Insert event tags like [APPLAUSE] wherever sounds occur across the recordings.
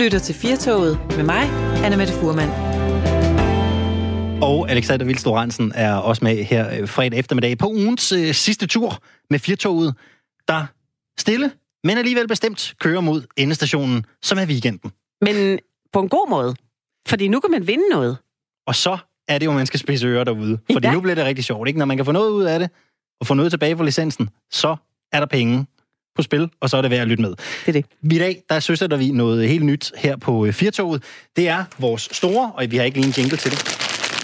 lytter til Firtoget med mig, Anna Mette Furman. Og Alexander Vildstro Ransen er også med her øh, fredag eftermiddag på ugens øh, sidste tur med Firtoget, der stille, men alligevel bestemt kører mod endestationen, som er weekenden. Men på en god måde. Fordi nu kan man vinde noget. Og så er det jo, man skal spidse ører derude. Fordi Ja. nu bliver det rigtig sjovt, ikke? Når man kan få noget ud af det, og få noget tilbage for licensen, så er der penge på spil, og så er det værd at lytte med. Det er det. I dag, der søster vi noget helt nyt her på øh, Firtoget. Det er vores store, og vi har ikke lige en jingle til det,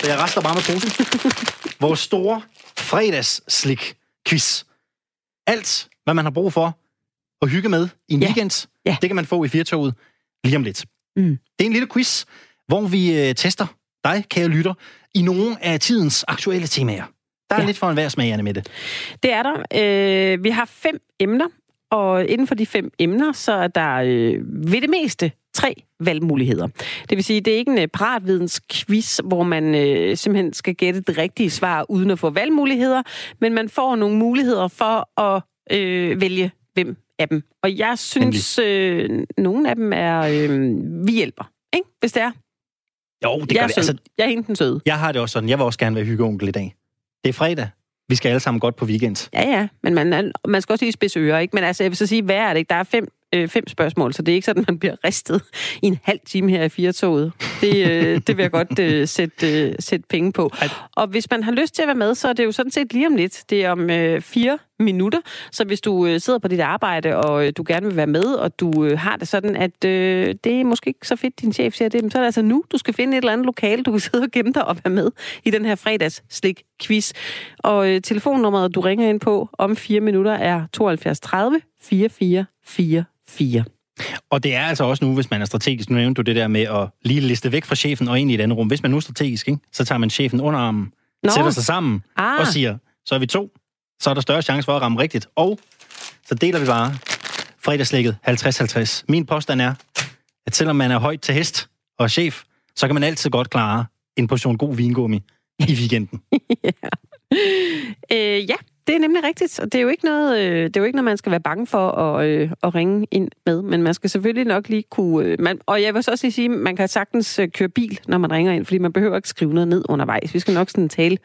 så jeg rester bare med posen. [LAUGHS] vores store fredagsslik-quiz. Alt, hvad man har brug for at hygge med i en Ja. weekend, Ja. det kan man få i Firtoget lige om lidt. Mm. Det er en lille quiz, hvor vi øh, tester dig, kære lytter, i nogle af tidens aktuelle temaer. Der er Ja. lidt for enhver smag, Anne med det. Det er der. Øh, vi har fem emner, og inden for de fem emner, så er der øh, ved det meste tre valgmuligheder. Det vil sige, det er ikke en øh, paratvidensquiz, hvor man øh, simpelthen skal gætte det rigtige svar uden at få valgmuligheder, men man får nogle muligheder for at øh, vælge hvem af dem. Og jeg synes, øh, nogle af dem er, øh, vi hjælper, ikke? hvis det er. Jo, det jeg gør er det. sød. Altså, jeg er hende den søde. jeg har det også sådan. Jeg vil også gerne være hyggeonkel i dag. Det er fredag. Vi skal alle sammen godt på weekend. Ja, ja, men man, man skal også lige spidse ører, ikke? Men altså, jeg vil så sige, hvad er det ikke? Der er fem, øh, fem spørgsmål, så det er ikke sådan, man bliver ristet i en halv time her i firetoget. Det, øh, det vil jeg godt øh, sætte, øh, sætte penge på. Og hvis man har lyst til at være med, så er det jo sådan set lige om lidt. Det er om øh, fire minutter. Så hvis du øh, sidder på dit arbejde, og øh, du gerne vil være med, og du øh, har det sådan, at øh, det er måske ikke så fedt, din chef siger det, men så er det altså nu, du skal finde et eller andet lokale, du kan sidde og gemme dig og være med i den her fredags-slik-quiz. Og øh, telefonnummeret, du ringer ind på om fire minutter, er 72 30 44 44. Og det er altså også nu, hvis man er strategisk. Nu nævnte du det der med at lige liste væk fra chefen og ind i et andet rum. Hvis man nu er strategisk, ikke? så tager man chefen under armen, Nå. sætter sig sammen Ah. og siger, så er vi to. Så er der større chance for at ramme rigtigt. Og så deler vi bare fredagslægget 50-50. Min påstand er, at selvom man er højt til hest og chef, så kan man altid godt klare en portion god vingummi i weekenden. [LAUGHS] Øh, ja, det er nemlig rigtigt. Og det er jo ikke noget, øh, det er jo ikke noget man skal være bange for at, øh, at ringe ind med. Men man skal selvfølgelig nok lige kunne... Øh, man, og jeg vil så også lige sige, at man kan sagtens øh, køre bil, når man ringer ind, fordi man behøver ikke skrive noget ned undervejs. Vi skal nok sådan tale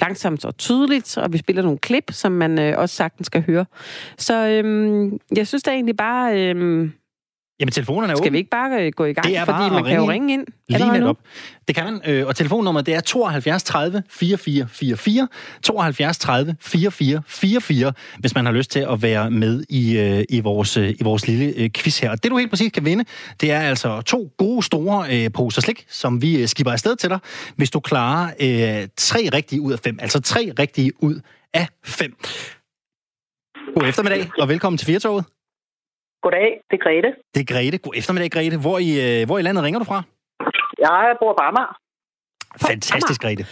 langsomt og tydeligt, og vi spiller nogle klip, som man øh, også sagtens skal høre. Så øh, jeg synes da egentlig bare... Øh, Jamen, telefonerne er skal vi ikke bare øh, gå i gang? Det er fordi man kan jo ringe ind. Lige netop. Det kan man. Øh, og telefonnummeret, det er 72 30 44 44. 72 30 44 44, hvis man har lyst til at være med i, øh, i, vores, øh, i vores lille øh, quiz her. Og det, du helt præcis kan vinde, det er altså to gode, store øh, poser slik, som vi øh, skipper afsted til dig, hvis du klarer øh, tre rigtige ud af fem. Altså tre rigtige ud af fem. God eftermiddag, og velkommen til Firtoget. Goddag, det er Grete. Det er Grete. God eftermiddag, Grete. Hvor i, øh, hvor i landet ringer du fra? Jeg bor på Amager. Fantastisk, Grete.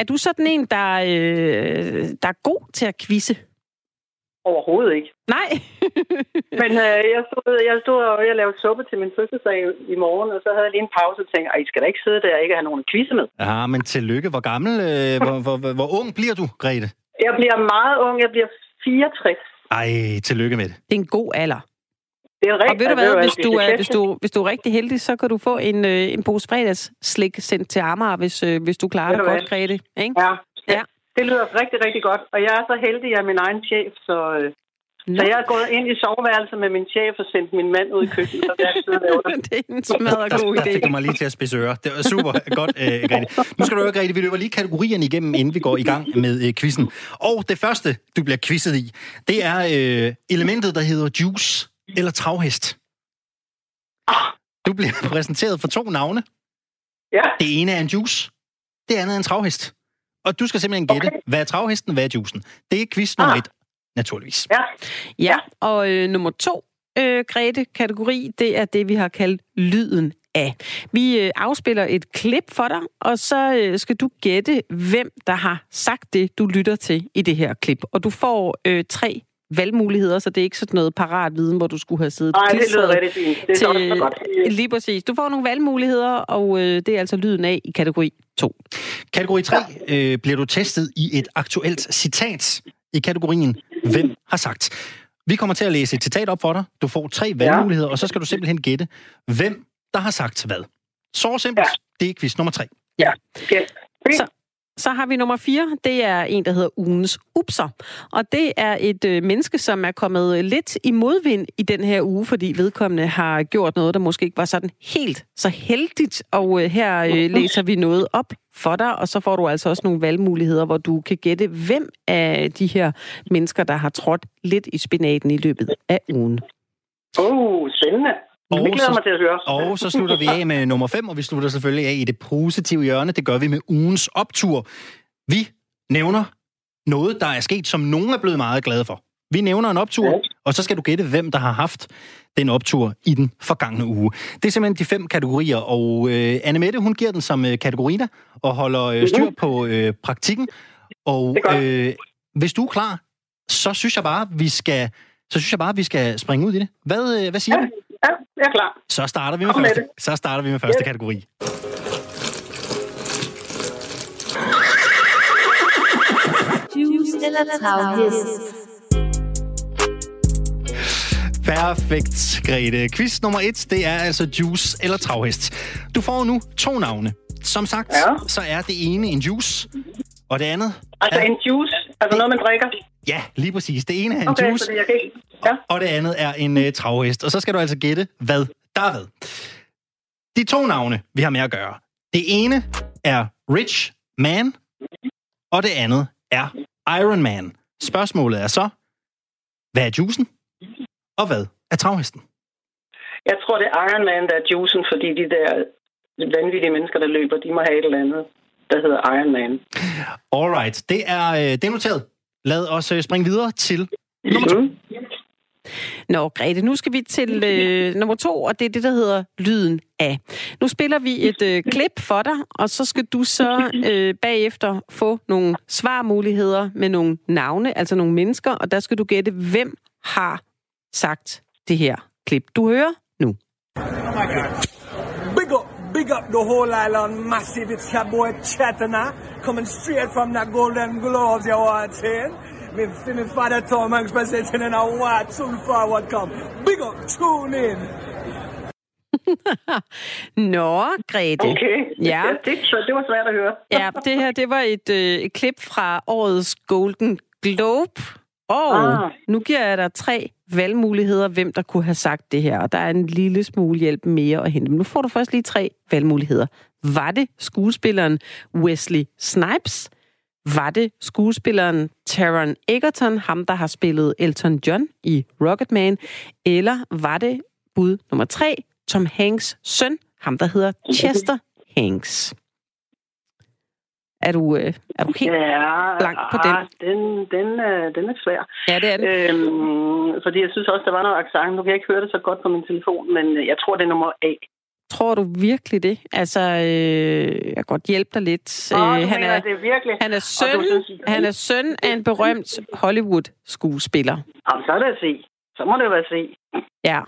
Er du sådan en, der, øh, der er god til at quizze? Overhovedet ikke. Nej. [LAUGHS] Men øh, jeg, stod, jeg stod og jeg lavede suppe til min fødselsdag i morgen, og så havde jeg lige en pause og tænkte, "Ej, I skal da ikke sidde der og ikke have nogen quizze med. Ja, men tillykke. Hvor gammel, øh, hvor, hvor, hvor, hvor ung bliver du, Grete? Jeg bliver meget ung, jeg bliver 64. Ej, tillykke med det. Det er en god alder. Det er Og rigtigt. ved du hvad, hvis du, er, det hvis, du, hvis du er rigtig heldig, så kan du få en, øh, en pose fredagsslik sendt til Amager, hvis, øh, hvis du klarer det godt? Grete. Ikke? Ja, Ja. det lyder rigtig, rigtig godt. Og jeg er så heldig, at jeg er min egen chef, så, øh, Nå. så jeg er gået ind i soveværelset med min chef og sendt min mand ud i køkkenet, og det. [LAUGHS] det er en smadret god Der idé. fik du mig lige til at spidse ører. Det var super godt, øh, Grete. Nu skal du høre, Grete, vi løber lige kategorierne igennem, inden vi går i gang med øh, quizzen. Og det første, du bliver quizzet i, det er øh, elementet, der hedder juice eller travhest. Du bliver [LAUGHS] præsenteret for to navne. Ja, Det ene er en juice, det andet er en travhest. Og du skal simpelthen gætte, Okay. hvad er travhesten, hvad er juicen. Det er quiz nummer Ah. et, naturligvis. ja. Ja, og øh, nummer to, øh, Grete, kategori, det er det, vi har kaldt lyden af. Vi øh, afspiller et klip for dig, og så øh, skal du gætte, hvem der har sagt det, du lytter til i det her klip. Og du får øh, tre valgmuligheder, så det er ikke sådan noget parat viden, hvor du skulle have siddet Nej, det lyder rigtig fint. Det er også så godt. Lige præcis. Du får nogle valgmuligheder, og øh, det er altså lyden af i kategori 2. Kategori 3 øh, bliver du testet i et aktuelt citat i kategorien Hvem har sagt? Vi kommer til at læse et citat op for dig. Du får tre valgmuligheder, og så skal du simpelthen gætte, hvem der har sagt hvad. Så simpelt. Ja. Det er quiz nummer tre. Ja. Okay. Så, så har vi nummer fire. Det er en, der hedder ugens upser. Og det er et øh, menneske, som er kommet lidt i modvind i den her uge, fordi vedkommende har gjort noget, der måske ikke var sådan helt så heldigt. Og øh, her øh, læser vi noget op for dig, og så får du altså også nogle valgmuligheder, hvor du kan gætte, hvem af de her mennesker, der har trådt lidt i spinaten i løbet af ugen. Åh, oh, spændende. Og Det glæder så- mig til at høre. [LAUGHS] Og så slutter vi af med nummer 5, og vi slutter selvfølgelig af i det positive hjørne. Det gør vi med ugens optur. Vi nævner noget, der er sket, som nogen er blevet meget glade for. Vi nævner en optur, Ja. og så skal du gætte, hvem der har haft den optur i den forgangne uge. Det er simpelthen de fem kategorier, og øh, Anne Mette, hun giver den som øh, kategoriner og holder øh, styr på øh, praktikken. Og øh, hvis du er klar, så synes jeg bare, vi skal, så synes jeg bare, vi skal springe ud i det. Hvad, øh, hvad siger Ja, du? Ja, jeg er klar. Så starter vi med Kom med første, det. så starter vi med første Yes. kategori. Juice eller travhest. Perfekt, Grete. Quiz nummer et, det er altså juice eller travhest. Du får nu to navne. Som sagt, Ja. så er det ene en juice, og det andet Altså er... en juice, altså noget, man drikker. Ja, lige præcis. Det ene er en Okay, juice, det jeg kan. Ja. og det andet er en uh, travhest. Og så skal du altså gætte, hvad der er hvad. De to navne, vi har med at gøre. Det ene er Rich Man, og det andet er Iron Man. Spørgsmålet er så, hvad er juicen, og hvad er travhesten? Jeg tror, det er Iron Man, der er juicen, fordi de der vanvittige mennesker, der løber, de må have et eller andet, der hedder Iron Man. Alright, det er, øh, det er noteret. Lad os øh, springe videre til nummer to. Mm. Nå, Grete, nu skal vi til øh, nummer to, og det er det, der hedder Lyden af. Nu spiller vi et øh, klip for dig, og så skal du så øh, bagefter få nogle svarmuligheder med nogle navne, altså nogle mennesker, og der skal du gætte, hvem har sagt det her klip. Du hører nu. Big up, big up the whole island, massive. It's your boy Chatana, coming straight from the Golden Globes you want in. Me, for me father Tom Hanks presenting in a what soon forward come. Big up, tune in. [LAUGHS] Nå, Grete. Okay. Ja. det, så det var svært at høre. Ja, det her, det var et, øh, et klip fra årets Golden Globe. Og Ah. nu giver jeg dig tre valgmuligheder, hvem der kunne have sagt det her. Og der er en lille smule hjælp mere at hente. Men nu får du først lige tre valgmuligheder. Var det skuespilleren Wesley Snipes? Var det skuespilleren Taron Egerton, ham der har spillet Elton John i Rocketman? Eller var det bud nummer tre, Tom Hanks søn, ham der hedder Chester Hanks? Er du, øh, er du helt... Ja, blank på den. ah, den, den, øh, den er svær. Ja, det er den. Øhm, fordi jeg synes også, der var noget accent. Nu kan jeg ikke høre det så godt på min telefon, men øh, jeg tror, det er nummer A. Tror du virkelig det? Altså, øh, jeg kan godt hjælpe dig lidt. Åh, Øh, han, er, det virkelig... han, er søn, synes- han er søn af en berømt Hollywood-skuespiller. Jamen, så er det at se. Så må det være se. Ja,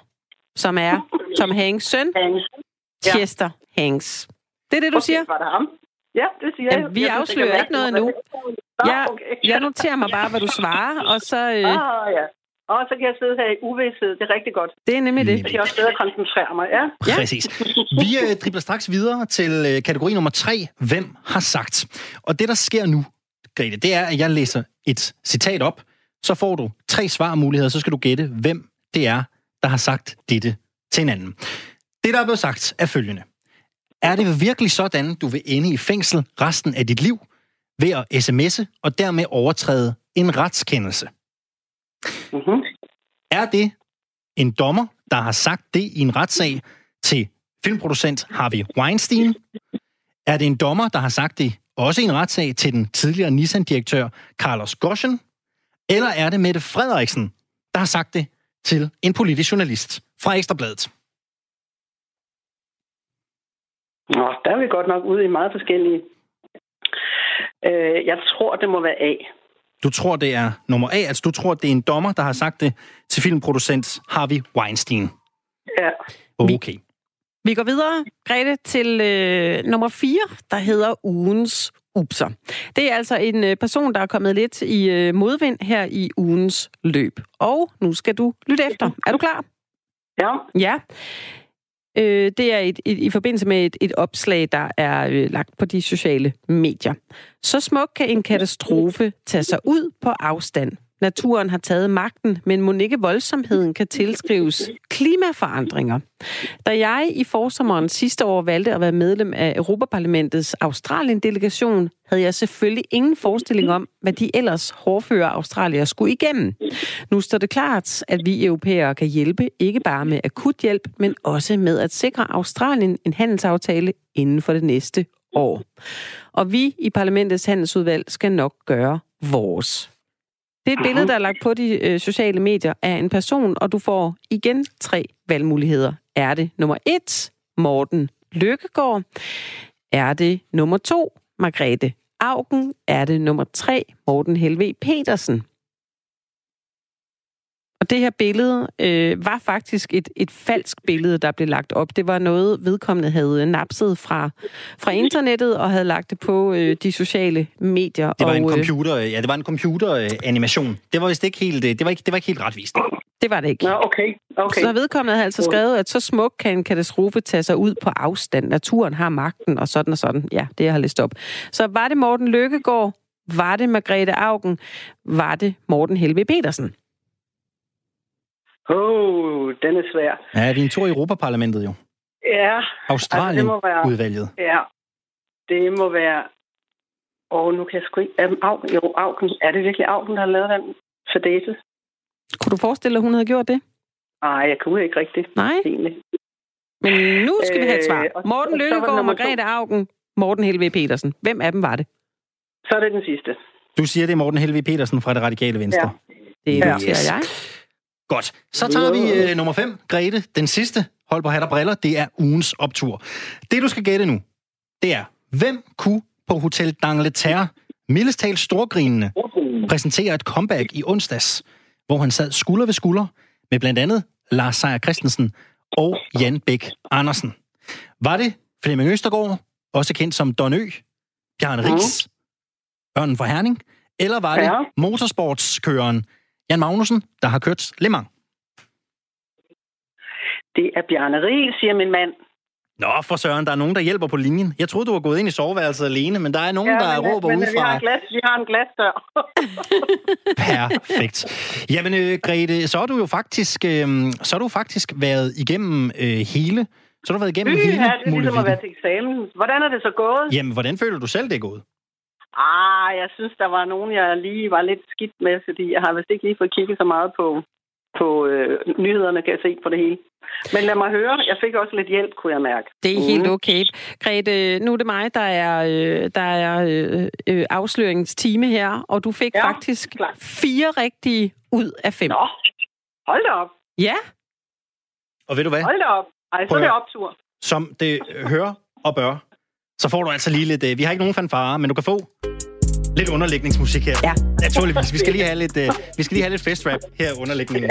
som er Tom Hanks søn, Hanks. Ja. Chester Hanks. Det er det, du siger? Var det ham? Ja, det siger Jamen, jeg. vi Jeg afslører ikke noget nu. Jeg, okay. jeg noterer mig bare, hvad du svarer, og så... Øh, Ah, ja. Og så kan jeg sidde her i uvidshed. Det er rigtig godt. det er nemlig det. Så kan jeg også bedre koncentrere mig. Ja. Ja. Præcis. Vi øh, dribler straks videre til øh, kategori nummer tre. Hvem har sagt? Og det, der sker nu, Grete, det er, at jeg læser et citat op. Så får du tre svarmuligheder, så skal du gætte, hvem det er, der har sagt dette til hinanden. Det, der er blevet sagt, er følgende. Er det virkelig sådan, du vil ende i fængsel resten af dit liv ved at sms'e og dermed overtræde en retskendelse? Mm-hmm. Er det en dommer, der har sagt det i en retssag til filmproducent Harvey Weinstein? Er det en dommer, der har sagt det også i en retssag til den tidligere Nissan-direktør Carlos Ghosn? Eller er det Mette Frederiksen, der har sagt det til en politisk journalist fra Ekstrabladet? Nå, der er vi godt nok ude i meget forskellige. Øh, jeg tror, det må være A. Du tror, det er nummer A, altså du tror, det er en dommer, der har sagt det til filmproducent Harvey Weinstein. Ja. Okay. Vi går videre, Grete, til øh, nummer 4, der hedder ugens upser. Det er altså en øh, person, der er kommet lidt i øh, modvind her i ugens løb. Og nu skal du lytte efter. Er du klar? Ja. Ja. Øh, det er et, et, i forbindelse med et, et opslag, der er øh, lagt på de sociale medier. Så smuk kan en katastrofe tage sig ud på afstand. Naturen har taget magten, men må ikke voldsomheden kan tilskrives klimaforandringer. Da jeg i forsommeren sidste år valgte at være medlem af Europaparlamentets Australien-delegation, havde jeg selvfølgelig ingen forestilling om, hvad de ellers hårdføre australier skulle igennem. Nu står det klart, at vi europæere kan hjælpe ikke bare med akut hjælp, men også med at sikre Australien en handelsaftale inden for det næste år. Og vi i parlamentets handelsudvalg skal nok gøre vores. Det er et billede, der er lagt på de øh, sociale medier af en person, og du får igen tre valgmuligheder. Er det nummer et, Morten Lykkegaard? Er det nummer to, Margrethe Augen? Er det nummer tre, Morten Helve Petersen? Og det her billede øh, var faktisk et, et falsk billede, der blev lagt op. Det var noget, vedkommende havde napset fra, fra internettet og havde lagt det på øh, de sociale medier. Det var og, en øh, computer, ja, det var en computeranimation. Det var vist ikke helt, øh, det var ikke, det var ikke helt retvist. Det var det ikke. Nå, okay. okay. Så vedkommende havde altså skrevet, at så smuk kan en katastrofe tage sig ud på afstand. Naturen har magten, og sådan og sådan. Ja, det jeg har læst op. Så var det Morten Lykkegaard? Var det Margrethe Augen? Var det Morten Helve Petersen? Åh, oh, den er svær. Ja, vi er en tur i Europaparlamentet jo. Ja, Altså, Australien-udvalget. ja. Det må være... Åh, oh, nu kan jeg sgu ikke... Um, Au, jo, Augen. Er det virkelig Augen, der har lavet den fadese? Kunne du forestille dig, at hun havde gjort det? Nej, jeg kunne ikke rigtigt, Nej, egentlig. men nu skal vi have et svar. Øh, og- og Morten to. Margrethe Augen, Morten Helve Petersen. Hvem af dem var det? Så er det den sidste. Du siger, det er Morten Helve Petersen fra det radikale venstre. Ja. Det Ja. noterer Yes. jeg. Godt. Så tager vi øh, nummer 5, Grete. Den sidste. Hold på hat og briller. Det er ugens optur. Det, du skal gætte nu, det er, hvem kunne på Hotel D'Angleterre, mildest talt storgrinende, præsentere et comeback i onsdags, hvor han sad skulder ved skulder med blandt andet Lars Seier Christensen og Jan Bæk Andersen. Var det Flemming Østergaard, også kendt som Don Ø, Bjarne Ries, Ørnen fra Herning, eller var det motorsportskøreren Jan Magnussen, der har kørt Le Mans? Det er Bjarne Ries, siger min mand. Nå, for søren, der er nogen, der hjælper på linjen. Jeg troede, du var gået ind i soveværelset alene, men der er nogen, der men, råber men, ud Vi har glas, vi har en glasdør. [LAUGHS] Perfekt. Jamen, øh, Grete, så har du jo faktisk, øh, så har du faktisk været igennem øh, hele... Så har du været igennem Fy, hele her, det er ligesom at være til eksamen. Hvordan er det så gået? Jamen, hvordan føler du selv, det er gået? Ah, jeg synes, der var nogen, jeg lige var lidt skidt med, fordi jeg har vist ikke lige fået kigget så meget på, på øh, nyhederne, kan jeg se på det hele. Men lad mig høre. Jeg fik også lidt hjælp, kunne jeg mærke. Det er helt okay. Grete, nu er det mig, der er, øh, der er øh, øh, afsløringstime her, og du fik Ja, faktisk klart. fire rigtige ud af fem. Nå, hold da op. Ja, Og ved du hvad? Hold da op. Ej, så er det optur. Som det hører og bør, så får du altså lige lidt... Øh, vi har ikke nogen fanfare, men du kan få lidt underlægningsmusik her. Ja. Naturligvis. Vi skal lige have lidt, øh, vi skal lige have lidt festrap her underlægningen.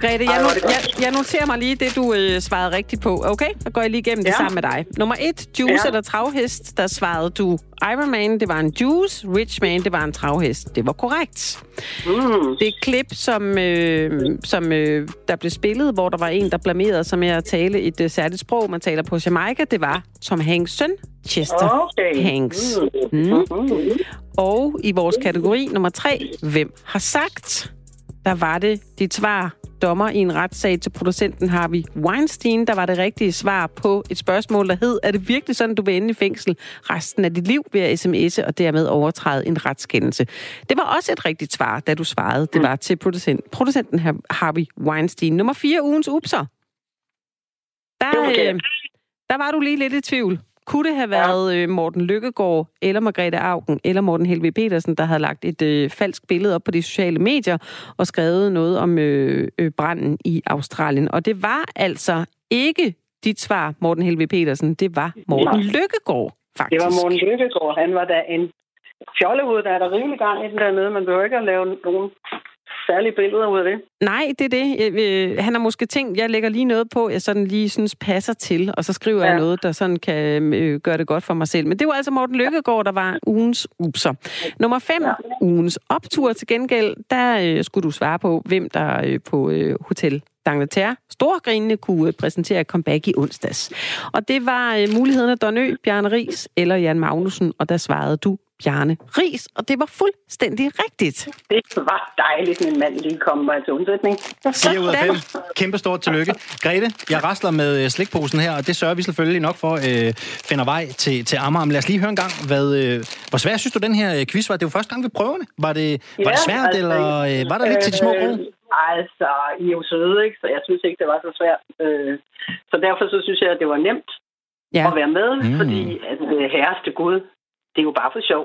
Grete, jeg, det no- jeg, jeg noterer mig lige det, du øh, svarede rigtigt på. Okay, så går jeg lige igennem det Ja. sammen med dig. Nummer et, juice Ja. eller travhest. Der svarede du Ironman, det var en juice. Richman, det var en travhest. Det var korrekt. Mm. Det klip, som, øh, som øh, der blev spillet, hvor der var en, der blamerede sig med at tale et øh, særligt sprog, man taler på Jamaica, det var Tom Hanks søn, Chester Okay. Hanks. Mm. Mm. Og i vores kategori nummer tre, hvem har sagt? Der var det dit svar, dommer i en retssag til producenten Harvey Weinstein, der var det rigtige svar på et spørgsmål, der hed, er det virkelig sådan, du vil ende i fængsel resten af dit liv ved at sms'e og dermed overtræde en retskendelse? Det var også et rigtigt svar, da du svarede. Det var til producent, producenten Har- Harvey Weinstein. Nummer fire, ugens upser. Der, øh, der var du lige lidt i tvivl. Kunne det have været øh, Morten Lykkegaard, eller Margrethe Augen, eller Morten Helve Petersen, der havde lagt et øh, falsk billede op på de sociale medier og skrevet noget om øh, øh, branden i Australien? Og det var altså ikke dit svar, Morten Helve Petersen. Det var Morten Nej. Lykkegaard, faktisk. Det var Morten Lykkegaard. Han var da en fjollehoved, der er der rimelig gang i den dernede. Man behøver ikke at lave nogen særlige billeder ud af det. Nej, det er det. Jeg, øh, han har måske tænkt, jeg lægger lige noget på, jeg sådan lige synes passer til, og så skriver ja. jeg noget, der sådan kan øh, gøre det godt for mig selv. Men det var altså Morten Lykkegaard, der var ugens upser. Nummer 5, ja. ugens optur til gengæld, der øh, skulle du svare på, hvem der øh, på øh, Hotel D'Angleterre, storgrinende, kunne præsentere comeback i onsdags. Og det var øh, mulighederne Donø, Bjarne Ries eller Jan Magnussen, og der svarede du Bjarne Ries, og det var fuldstændig rigtigt. Det var dejligt, min mand lige kom mig til undsætning. 4 ud af 5. Kæmpe stort tillykke. Grete, jeg rasler med øh, slikposen her, og det sørger vi selvfølgelig nok for øh, finder vej til, til Amager. Men lad os lige høre en gang, hvad, øh, hvor svært synes du, den her øh, quiz var? Det var første gang, vi prøvede det. Var det, var det svært, altså, eller øh, var der lidt til de små gode? Øh, altså, I er jo søde, ikke? Så jeg synes ikke, det var så svært. Øh, så derfor så synes jeg, at det var nemt Ja. at være med, Mm. mm. fordi at øh, herreste Gud, det er jo bare for sjov.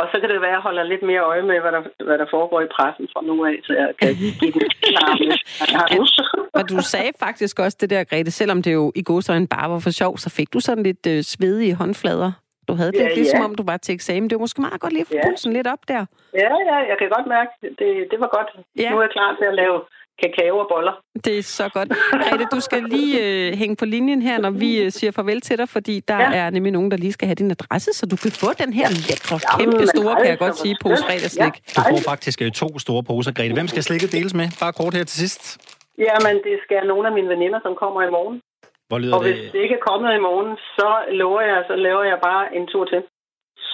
Og så kan det være, at jeg holder lidt mere øje med, hvad der, hvad der foregår i pressen fra nu af, så jeg kan give den. [LAUGHS] Og du sagde faktisk også det der, Grete, selvom det jo i godsøjne bare var for sjov, så fik du sådan lidt øh, svedige håndflader. Du havde det Ja, lidt ligesom ja. om, du var til eksamen. Det var måske meget godt lige at få Ja. pulsen lidt op der. Ja, ja, jeg kan godt mærke, det, det var godt. Ja. Nu er jeg klar til at lave kakao og boller. Det er så godt. Grete, du skal lige øh, hænge på linjen her, når vi øh, siger farvel til dig, fordi der ja. Er nemlig nogen, der lige skal have din adresse, så du kan få den her lækre, Jamen, kæmpe store, kan jeg godt sige, pose skønt. fredagsslik. Ja. Du får faktisk øh, to store poser, Grete. Hvem skal slikket deles med? Bare kort her til sidst. Jamen, det skal nogle af mine veninder, som kommer i morgen. Hvor lyder Og hvis det? det ikke er kommet i morgen, så lover jeg, så laver jeg bare en tur til.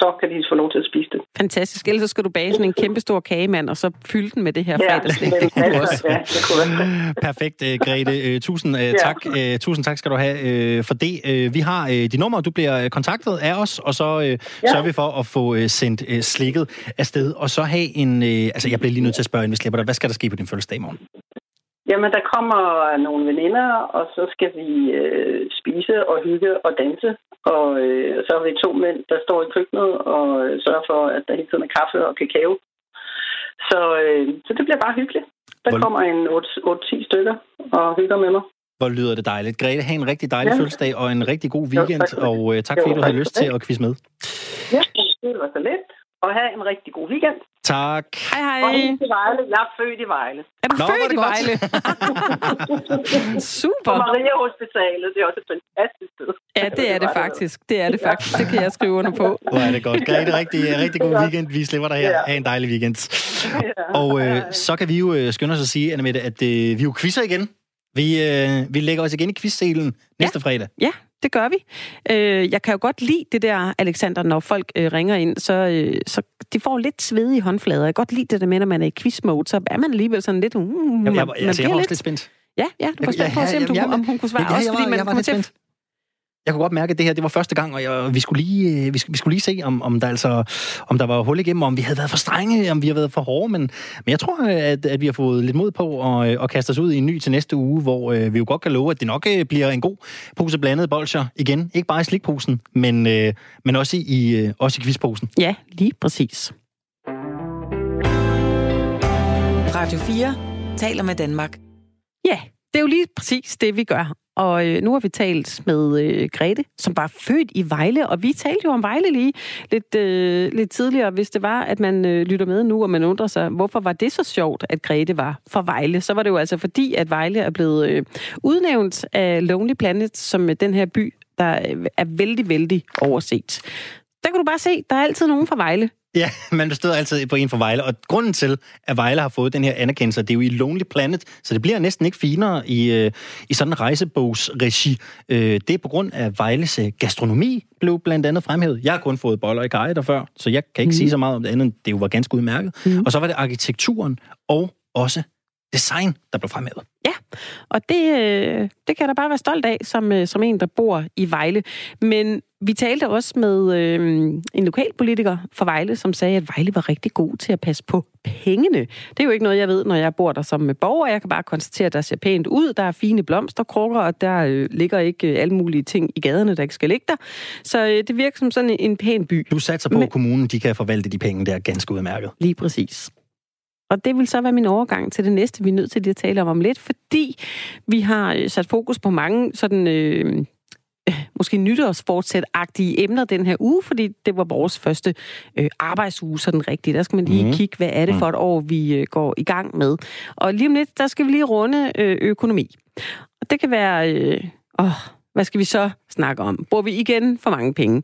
Så kan de få lov til at spise det. Fantastisk. Ellers så skal du bage sådan en kæmpe stor kagemand, og så fylde den med det her Ja, fredagsslik. men Det kunne du altså, også. Ja, det kunne være. [LAUGHS] Perfekt, øh, Grete. Øh, Tusind øh, Ja. tak. Tusind tak skal du have for det. Vi har dit nummer, du bliver kontaktet af os, og så øh, sørger vi for at få sendt slikket afsted. Og så have en... Altså, jeg bliver lige nødt til at spørge, inden vi slipper dig. Hvad skal der ske på din fødselsdag i morgen? Jamen, der kommer nogle veninder, og så skal vi øh, spise og hygge og danse. Og øh, så har vi to mænd, der står i køkkenet og øh, sørger for, at der hele tiden er kaffe og kakao. Så, øh, så det bliver bare hyggeligt. Der Hvor- kommer en 8-10 stykker og hygger med mig. Hvor lyder det dejligt. Grete, have en rigtig dejlig Ja. fødselsdag og en rigtig god Jo, weekend. tak for det. og øh, tak Jo, fordi du tak havde for lyst til at quizze med. Ja, det var så lidt. Og have en rigtig god weekend. Tak. Hej, Og hej. helt til Vejle. Jeg er født i Vejle. Er du Nå, født i. Vejle? [LAUGHS] På Super. Maria Hospitalet. Det er også et fantastisk sted. Ja, det er det faktisk. Det er det faktisk. Det kan jeg skrive under på. Hvor er det godt. Grete, rigtig, rigtig god weekend. Vi slipper dig her. Ja. Ha' en dejlig weekend. Ja. Og øh, så kan vi jo øh, skynde os at sige, Anna Mette, at øh, vi jo quizzer igen. Vi, øh, vi lægger os igen i quizselen næste fredag. Ja, det gør vi. Øh, jeg kan jo godt lide det der, Alexander, når folk øh, ringer ind, så, øh, så de får lidt svedige håndflader. Jeg kan godt lide det der med, når man er i quizmode, så er man alligevel sådan lidt... Uh, Jeg, man, jeg, man altså, jeg var også lidt spændt. Ja, ja, du var spændt på at se, om, du, om hun kunne svare. Ja, også fordi var, man kommer til... Jeg kunne godt mærke, at det her det var første gang, og jeg, vi, skulle lige, øh, vi, skulle, vi skulle lige se, om, om, der altså, om der var hul igennem, om vi havde været for strenge, om vi har været for hårde. Men, men jeg tror, at, at vi har fået lidt mod på at, øh, at kaste os ud i en ny til næste uge, hvor øh, vi jo godt kan love, at det nok øh, bliver en god pose blandede bolcher igen. Ikke bare i slikposen, men, øh, men også, i, øh, også i quizposen. Ja, lige præcis. Radio 4 taler med Danmark. Ja, det er jo lige præcis det, vi gør. Og øh, nu har vi talt med øh, Grete, som var født i Vejle, og vi talte jo om Vejle lige lidt, øh, lidt tidligere. Hvis det var, at man øh, lytter med nu, og man undrer sig, hvorfor var det så sjovt, at Grete var fra Vejle, så var det jo altså fordi, at Vejle er blevet øh, udnævnt af Lonely Planet som øh, den her by, der øh, er vældig, vældig overset. Der kan du bare se, der er altid nogen fra Vejle. Ja, [LAUGHS] man støder altid på en fra Vejle, og grunden til, at Vejle har fået den her anerkendelse, det er jo i Lonely Planet, så det bliver næsten ikke finere i, øh, i sådan en rejsebogsregi. Øh, det er på grund af Vejles øh, gastronomi, blev blandt andet fremhævet. Jeg har kun fået boller i kaj der før, så jeg kan ikke mm. sige så meget om det andet, det jo var ganske udmærket. Mm. Og så var det arkitekturen og også design, der blev fremhævet. Ja, og det, øh, det kan jeg da bare være stolt af, som, øh, som en, der bor i Vejle. Men vi talte også med øh, en lokalpolitiker fra Vejle, som sagde, at Vejle var rigtig god til at passe på pengene. Det er jo ikke noget, jeg ved, når jeg bor der som borger. Jeg kan bare konstatere, at der ser pænt ud. Der er fine blomsterkrukker, og der øh, ligger ikke øh, alle mulige ting i gaderne, der ikke skal ligge der. Så øh, det virker som sådan en, en pæn by. Du satser på, Men- at kommunen de kan forvalte de penge der ganske udmærket. Lige præcis. Og det vil så være min overgang til det næste, vi er nødt til lige at tale om om lidt, fordi vi har øh, sat fokus på mange sådan, øh, øh, måske nytårsfortsæt-agtige emner den her uge, fordi det var vores første øh, arbejdsuge, sådan rigtigt. Der skal man lige mm. kigge, hvad er det for et år, vi øh, går i gang med. Og lige om lidt, der skal vi lige runde øh, økonomi. Og det kan være... Øh, åh, hvad skal vi så snakke om? Bruger vi igen for mange penge?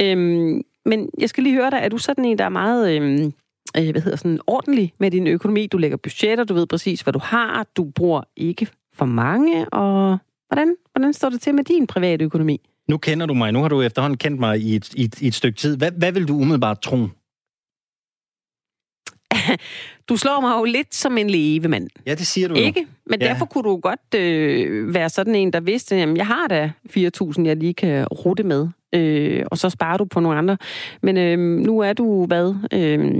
Øhm, men jeg skal lige høre dig, er du sådan en, der er meget... Øhm, øh, hvad hedder sådan, ordentlig med din økonomi. Du lægger budgetter, du ved præcis, hvad du har. Du bruger ikke for mange, og hvordan, hvordan står det til med din private økonomi? Nu kender du mig. Nu har du efterhånden kendt mig i et, i et, i et stykke tid. Hvad, hvad vil du umiddelbart tro? [LAUGHS] Du slår mig jo lidt som en levemand. Ja, det siger du jo. Ikke? Men Ja. ja. derfor kunne du godt øh, være sådan en, der vidste, at jeg har da 4.000, jeg lige kan rute med. Øh, og så sparer du på nogle andre. Men øh, nu er du, hvad, øh,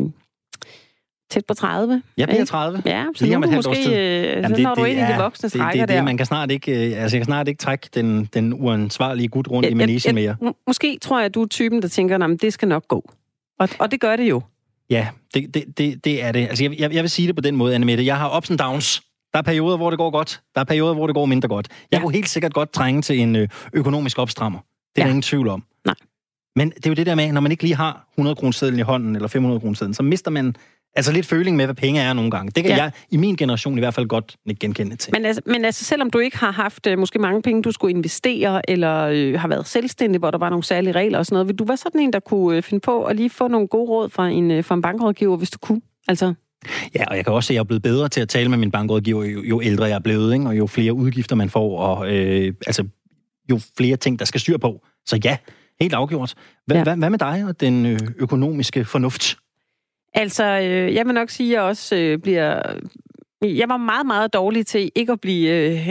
tæt på 30? Jeg bliver ikke? 30. Ja, så Lige nu om et måske, tid. øh, så når du ind i de voksne det, det, strækker det, det, der. Man kan snart ikke, øh, altså, jeg kan snart ikke trække den, den uansvarlige gut rundt i manisen mere. må- Måske tror jeg, at du er typen, der tænker, at det skal nok gå. Og, og det gør det jo. Ja, det, det, det, det er det. Altså, jeg, jeg, jeg vil sige det på den måde, Annemette. Jeg har ups and downs. Der er perioder, hvor det går godt. Der er perioder, hvor det går mindre godt. Jeg Ja. kunne helt sikkert godt trænge til en ø, økonomisk opstrammer. Det er Ja. der ingen tvivl om. Nej. Men det er jo det der med, når man ikke lige har 100 kroner i hånden, eller 500 kroner så mister man altså lidt føling med, hvad penge er nogle gange. Det kan Ja. jeg i min generation i hvert fald godt genkende til. Men altså, men altså, selvom du ikke har haft øh, måske mange penge, du skulle investere, eller øh, har været selvstændig, hvor der var nogle særlige regler og sådan noget, vil du være sådan en, der kunne øh, finde på at lige få nogle gode råd fra en, øh, fra en bankrådgiver, hvis du kunne? Altså, Ja, og jeg kan også se, at jeg er blevet bedre til at tale med min bankrådgiver, jo, jo ældre jeg er blevet, ikke? og jo flere udgifter man får, og øh, altså, jo flere ting, der skal styr på. Så ja, helt afgjort. Hvad, Ja. ja. hvad, hvad med dig og den øh, økonomiske fornuft? Altså, øh, jeg vil nok sige, at jeg også øh, bliver... Jeg var meget, meget dårlig til ikke at blive øh,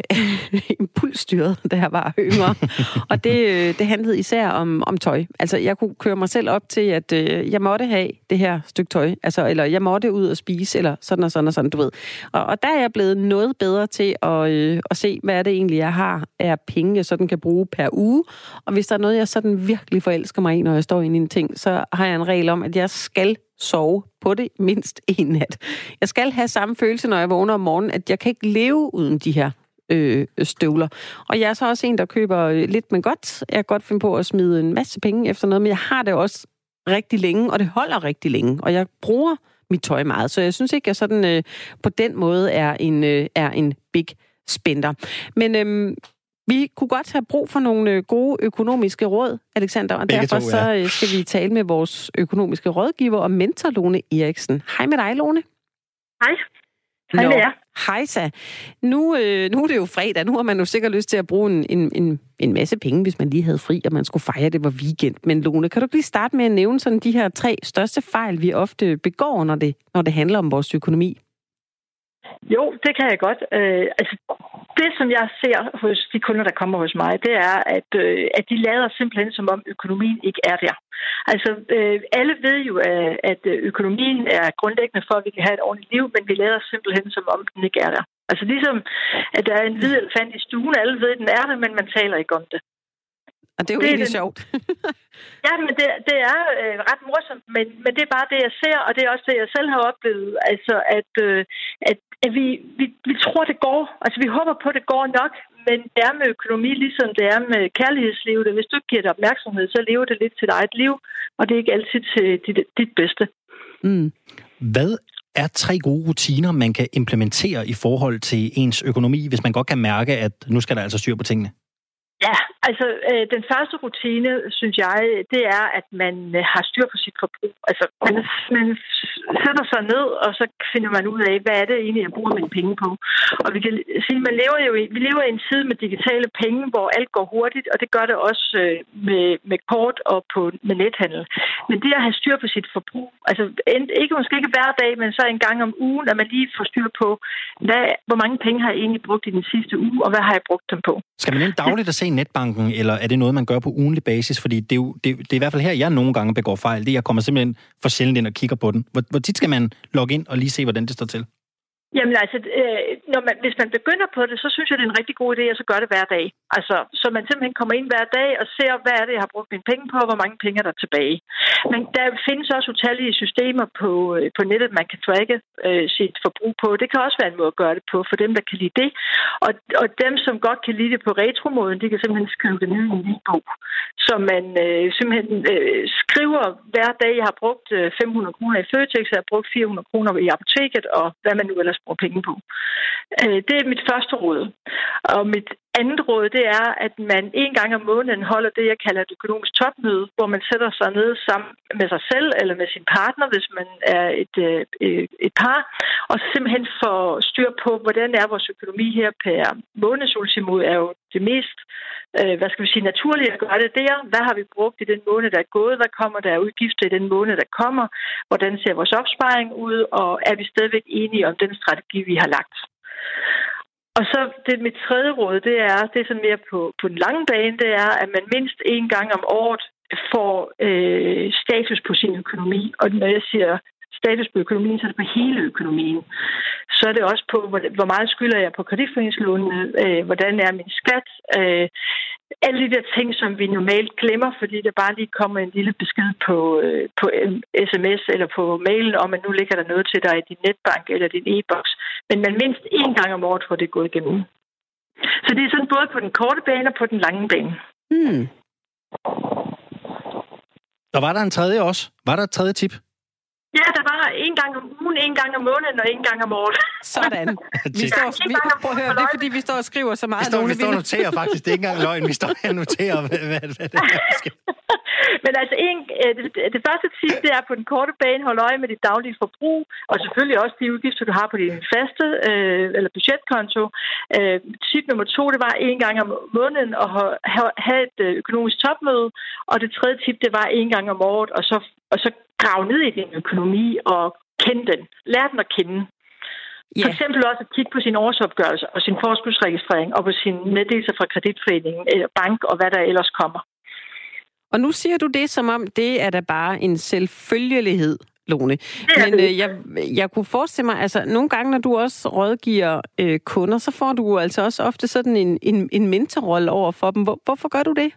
[LAUGHS] impulsstyret, da jeg var yngre. [LAUGHS] og det, øh, det handlede især om, om tøj. Altså, jeg kunne køre mig selv op til, at øh, jeg måtte have det her stykke tøj. Altså, eller jeg måtte ud og spise, eller sådan og sådan og sådan, du ved. Og, og der er jeg blevet noget bedre til at, øh, at se, hvad er det egentlig, jeg har af penge, jeg sådan kan bruge per uge. Og hvis der er noget, jeg sådan virkelig forelsker mig i, når jeg står inde i en ting, så har jeg en regel om, at jeg skal sove på det mindst en nat. Jeg skal have samme følelse, når jeg vågner om morgenen, at jeg kan ikke leve uden de her øh, støvler. Og jeg er så også en, der køber øh, lidt, men godt. Jeg kan godt finde på at smide en masse penge efter noget, men jeg har det også rigtig længe, og det holder rigtig længe. Og jeg bruger mit tøj meget, så jeg synes ikke, at jeg sådan øh, på den måde er en, øh, er en big spender. Men øhm, vi kunne godt have brug for nogle øh, gode økonomiske råd, Alexander, og Begge derfor to, så ja. øh, skal vi tale med vores økonomiske rådgiver og mentor, Lone Eriksen. Hej med dig, Lone. Hej. Hej med jer. Hej, så. Nu, øh, nu er det jo fredag. Nu har man jo sikkert lyst til at bruge en, en, en, en masse penge, hvis man lige havde fri, og man skulle fejre, det var weekend. Men Lone, kan du lige starte med at nævne sådan de her tre største fejl, vi ofte begår, når det, når det handler om vores økonomi? Jo, det kan jeg godt. Øh, altså, det, som jeg ser hos de kunder, der kommer hos mig, det er, at, øh, at de lader simpelthen, som om økonomien ikke er der. Altså, øh, alle ved jo, at, økonomien er grundlæggende for, at vi kan have et ordentligt liv, men vi lader simpelthen, som om den ikke er der. Altså ligesom, at der er en hvid elefant i stuen, alle ved, at den er der, men man taler ikke om det. Og det er jo Det er egentlig den- sjovt. [LAUGHS] Ja, men det, det er øh, ret morsomt, men, men det er bare det, jeg ser, og det er også det, jeg selv har oplevet. Altså, at, øh, at, at vi, vi, vi tror, det går. Altså, vi håber på, det går nok, men det er med økonomi, ligesom det er med kærlighedslivet. Hvis du ikke giver det opmærksomhed, så lever det lidt til dit eget liv, og det er ikke altid til dit, dit bedste. Mm. Hvad er tre gode rutiner, man kan implementere i forhold til ens økonomi, hvis man godt kan mærke, at nu skal der altså styr på tingene? Ja, altså øh, den første rutine, synes jeg, det er, at man øh, har styr på sit forbrug. Altså man, man sætter sig ned, og så finder man ud af, hvad er det egentlig, jeg bruger mine penge på. Og vi kan sige, man lever jo i, vi lever i en tid med digitale penge, hvor alt går hurtigt, og det gør det også øh, med, med kort og på, med nethandel. Men det at have styr på sit forbrug, altså en- ikke måske ikke hver dag, men så en gang om ugen, at man lige får styr på, hvad, hvor mange penge har jeg egentlig brugt i den sidste uge, og hvad har jeg brugt dem på. Skal man ind dagligt at se netbanken, eller er det noget, man gør på ugenlig basis? Fordi det er, jo, det, det er i hvert fald her, jeg nogle gange begår fejl. Det er, jeg kommer simpelthen for sjældent ind og kigger på den. Hvor, hvor tit skal man logge ind og lige se, hvordan det står til? Jamen altså, øh, når man, hvis man begynder på det, så synes jeg, det er en rigtig god idé at så gøre det hver dag. Altså, så man simpelthen kommer ind hver dag og ser, hvad er det, jeg har brugt mine penge på, og hvor mange penge er der tilbage. Men der findes også utallige systemer på, øh, på nettet, man kan tracke øh, sit forbrug på. Det kan også være en måde at gøre det på, for dem, der kan lide det. Og, og dem, som godt kan lide det på retromåden, de kan simpelthen skrive det ned i en lille bog. Så man øh, simpelthen øh, skriver hver dag, jeg har brugt øh, 500 kroner i Føtex, jeg har brugt 400 kroner i apoteket, og hvad man nu ellers bruger penge på. Øh, det er mit første råd. Og mit andet råd, det er, at man en gang om måneden holder det, jeg kalder et økonomisk topmøde, hvor man sætter sig ned sammen med sig selv eller med sin partner, hvis man er et, øh, et par, og simpelthen får styr på, hvordan er vores økonomi her per månedsultimo, er jo det mest, øh, hvad skal vi sige, naturlige at gøre det der. Hvad har vi brugt i den måned, der er gået? Hvad kommer der af udgifter i den måned, der kommer? Hvordan ser vores opsparing ud? Og er vi stadigvæk enige om den strategi, vi har lagt? Og så det mit tredje råd, det er, det er sådan mere på, på den lange bane, det er, at man mindst en gang om året får øh, status på sin økonomi. Og når jeg siger status på økonomien, så er det på hele økonomien. Så er det også på, hvor meget skylder jeg på kreditforeningslånene, øh, hvordan er min skat, øh, alle de der ting, som vi normalt glemmer, fordi der bare lige kommer en lille besked på, øh, på sms eller på mailen om, at nu ligger der noget til dig i din netbank eller din e-boks. Men man mindst én gang om året får det gået igennem. Så det er sådan både på den korte bane og på den lange bane. Hmm. Og var der en tredje også? Var der et tredje tip? Ja, der var en gang om ugen, en gang om måneden og en gang om året. Sådan. [LAUGHS] Vi står, vi, prøv at høre, det er fordi, vi står og skriver så meget. Vi står, vi står og noterer faktisk, det er ikke engang løgn. Vi står og noterer, hvad, hvad, hvad det er, vi skal. [LAUGHS] [LAUGHS] Men altså, en, øh, det, det første tip, det er på den korte bane, hold øje med dit daglige forbrug, og selvfølgelig også de udgifter, du har på din faste øh, eller budgetkonto. Øh, tip nummer to, det var en gang om måneden at have, et øh, økonomisk topmøde, og det tredje tip, det var en gang om året, og så, og så grave ned i din økonomi og kende den. Lær den at kende. Ja. For eksempel også at kigge på sin årsopgørelse og sin forskudsregistrering og på sine meddelelser fra kreditforeningen, eller bank og hvad der ellers kommer. Og nu siger du det, som om det er da bare en selvfølgelighed, Lone. Men øh, jeg, jeg kunne forestille mig, altså nogle gange, når du også rådgiver øh, kunder, så får du altså også ofte sådan en, en, en mentorrolle over for dem. Hvor, hvorfor gør du det?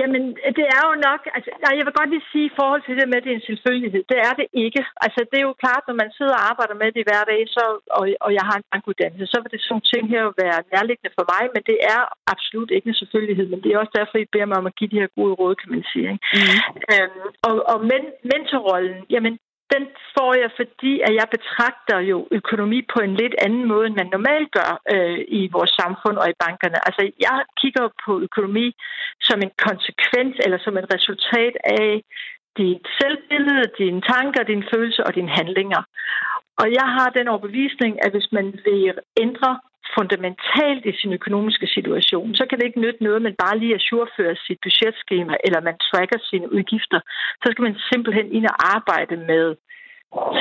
Jamen, det er jo nok... Altså, nej, jeg vil godt lige sige i forhold til det med, at det er en selvfølgelighed. Det er det ikke. Altså, det er jo klart, når man sidder og arbejder med det hver dag, så, og, og jeg har en bankuddannelse, så vil det sådan ting her jo være nærliggende for mig, men det er absolut ikke en selvfølgelighed. Men det er også derfor, I beder mig om at give de her gode råd, kan man sige. Ikke? Mm. Øhm, og og men, mentorrollen, jamen, den får jeg, fordi at jeg betragter jo økonomi på en lidt anden måde, end man normalt gør øh, i vores samfund og i bankerne. Altså, jeg kigger på økonomi som en konsekvens eller som et resultat af dit selvbillede, dine tanker, dine følelser og dine handlinger. Og jeg har den overbevisning, at hvis man vil ændre fundamentalt i sin økonomiske situation, så kan det ikke nytte noget, man bare lige ajourfører sit budgetskema, eller man tracker sine udgifter. Så skal man simpelthen ind og arbejde med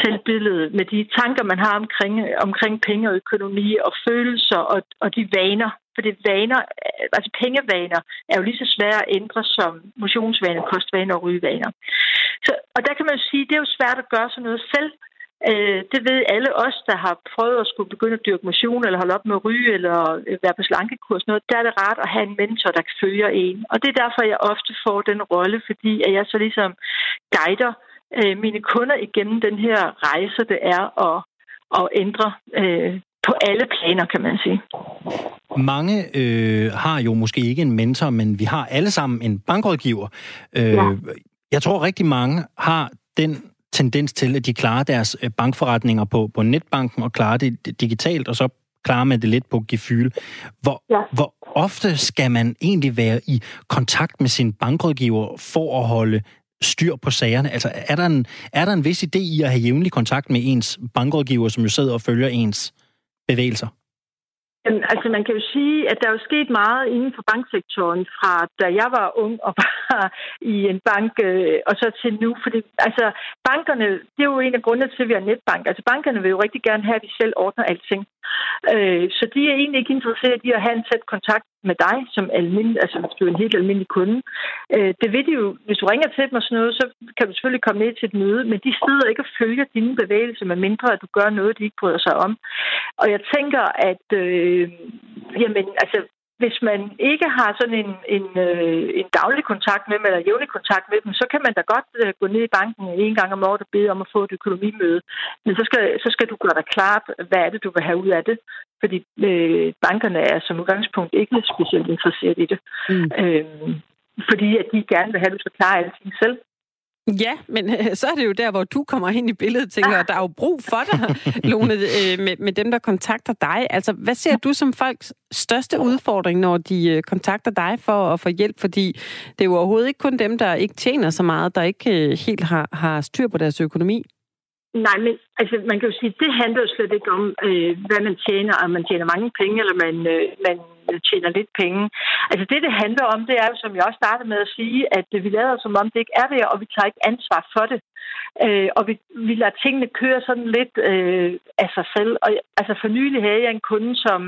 selvbilledet, med de tanker, man har omkring, omkring penge og økonomi og følelser og, og de vaner. For det vaner, altså pengevaner er jo lige så svære at ændre som motionsvaner, kostvaner og rygevaner. Så, og der kan man jo sige, det er jo svært at gøre sådan noget selv. Øh, det ved alle os, der har prøvet at skulle begynde at dyrke motion, eller holde op med at ryge, eller øh, være på slankekurs. Noget. Der er det rart at have en mentor, der følger en. Og det er derfor, jeg ofte får den rolle, fordi at jeg så ligesom guider øh, mine kunder igennem den her rejse, det er at, at ændre øh, på alle planer, kan man sige. Mange øh, har jo måske ikke en mentor, men vi har alle sammen en bankrådgiver. Øh, ja. Jeg tror rigtig mange har den tendens til, at de klarer deres øh, bankforretninger på, på netbanken og klarer det digitalt, og så klarer man det lidt på gefyl. Hvor, ja. hvor ofte skal man egentlig være i kontakt med sin bankrådgiver for at holde styr på sagerne? Altså, er der en, er der en vis idé i at have jævnlig kontakt med ens bankrådgiver, som jo sidder og følger ens bevægelser? Jamen, altså man kan jo sige, at der er jo sket meget inden for banksektoren fra da jeg var ung og [LAUGHS] var i en bank, øh, og så til nu. Fordi altså, bankerne, det er jo en af grundene til, at vi har netbank. Altså bankerne vil jo rigtig gerne have, at vi selv ordner alting. Øh, så de er egentlig ikke interesseret i at have en tæt kontakt med dig som almindelig, altså hvis du er en helt almindelig kunde. Øh, det ved de jo, hvis du ringer til dem og sådan noget, så kan du selvfølgelig komme ned til et møde, men de sidder ikke og følger dine bevægelser, med mindre at du gør noget, de ikke bryder sig om. Og jeg tænker, at øh, jamen, altså, hvis man ikke har sådan en, en, øh, en daglig kontakt med dem, eller jævnlig kontakt med dem, så kan man da godt øh, gå ned i banken en gang om året og bede om at få et økonomimøde. Men så skal, så skal du gøre dig klart, hvad er det, du vil have ud af det. Fordi øh, bankerne er som udgangspunkt ikke specielt interesseret i det. Mm. Øh, fordi at de gerne vil have, at du skal klare alting selv. Ja, men øh, så er det jo der, hvor du kommer ind i billedet, tænker der er jo brug for dig, [LAUGHS] Lone, øh, med, med dem, der kontakter dig. Altså, hvad ser du som folks største udfordring, når de øh, kontakter dig for at få hjælp? Fordi det er jo overhovedet ikke kun dem, der ikke tjener så meget, der ikke helt har, har styr på deres økonomi. Nej, men altså, man kan jo sige, det handler jo slet ikke om, øh, hvad man tjener, om man tjener mange penge, eller man, øh, man Øh, tjener lidt penge. Altså det, det handler om, det er jo, som jeg også startede med at sige, at vi lader som om det ikke er det, og vi tager ikke ansvar for det. Øh, og vi, vi lader tingene køre sådan lidt øh, af sig selv. Og, altså for nylig havde jeg en kunde, som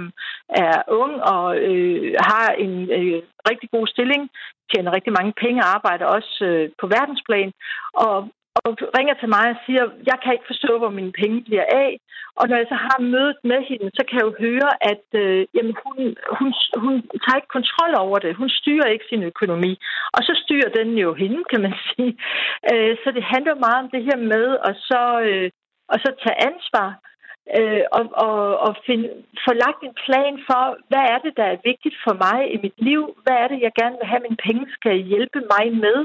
er ung og øh, har en øh, rigtig god stilling, tjener rigtig mange penge og arbejder også øh, på verdensplan. Og og ringer til mig og siger, jeg kan ikke forstå, hvor mine penge bliver af. Og når jeg så har mødet med hende, så kan jeg jo høre, at øh, jamen, hun, hun, hun tager ikke kontrol over det. Hun styrer ikke sin økonomi. Og så styrer den jo hende, kan man [LAUGHS] sige. Øh, så det handler meget om det her med at så, øh, og så tage ansvar øh, og, og, og find, få lagt en plan for, hvad er det, der er vigtigt for mig i mit liv? Hvad er det, jeg gerne vil have, min penge skal hjælpe mig med?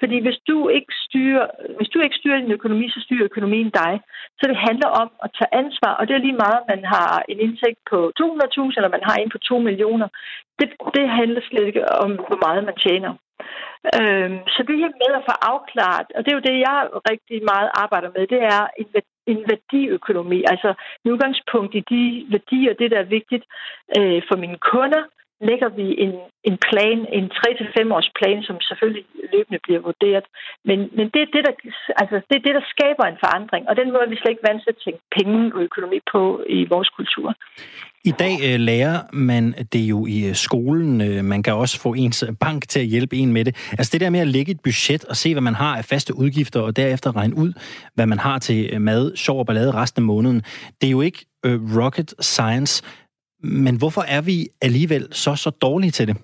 Fordi hvis du ikke styrer, hvis du ikke styrer din økonomi, så styrer økonomien dig. Så det handler om at tage ansvar, og det er lige meget, om man har en indtægt på 200.000, eller man har en på 2 millioner. Det, det handler slet ikke om, hvor meget man tjener. Øhm, så det her med at få afklaret, og det er jo det, jeg rigtig meget arbejder med, det er en, en værdiøkonomi. Altså med udgangspunkt i de værdier, det der er vigtigt øh, for mine kunder, lægger vi en, en plan, en 3-5 års plan, som selvfølgelig løbende bliver vurderet. Men, men det, er det, der, altså, det er det, der skaber en forandring, og den måde er vi slet ikke vant til at tænke penge og økonomi på i vores kultur. I dag øh, lærer man det jo i øh, skolen. Øh, man kan også få ens bank til at hjælpe en med det. Altså det der med at lægge et budget og se, hvad man har af faste udgifter, og derefter regne ud, hvad man har til øh, mad, sjov og ballade resten af måneden. Det er jo ikke øh, rocket science. Men hvorfor er vi alligevel så, så dårlige til det?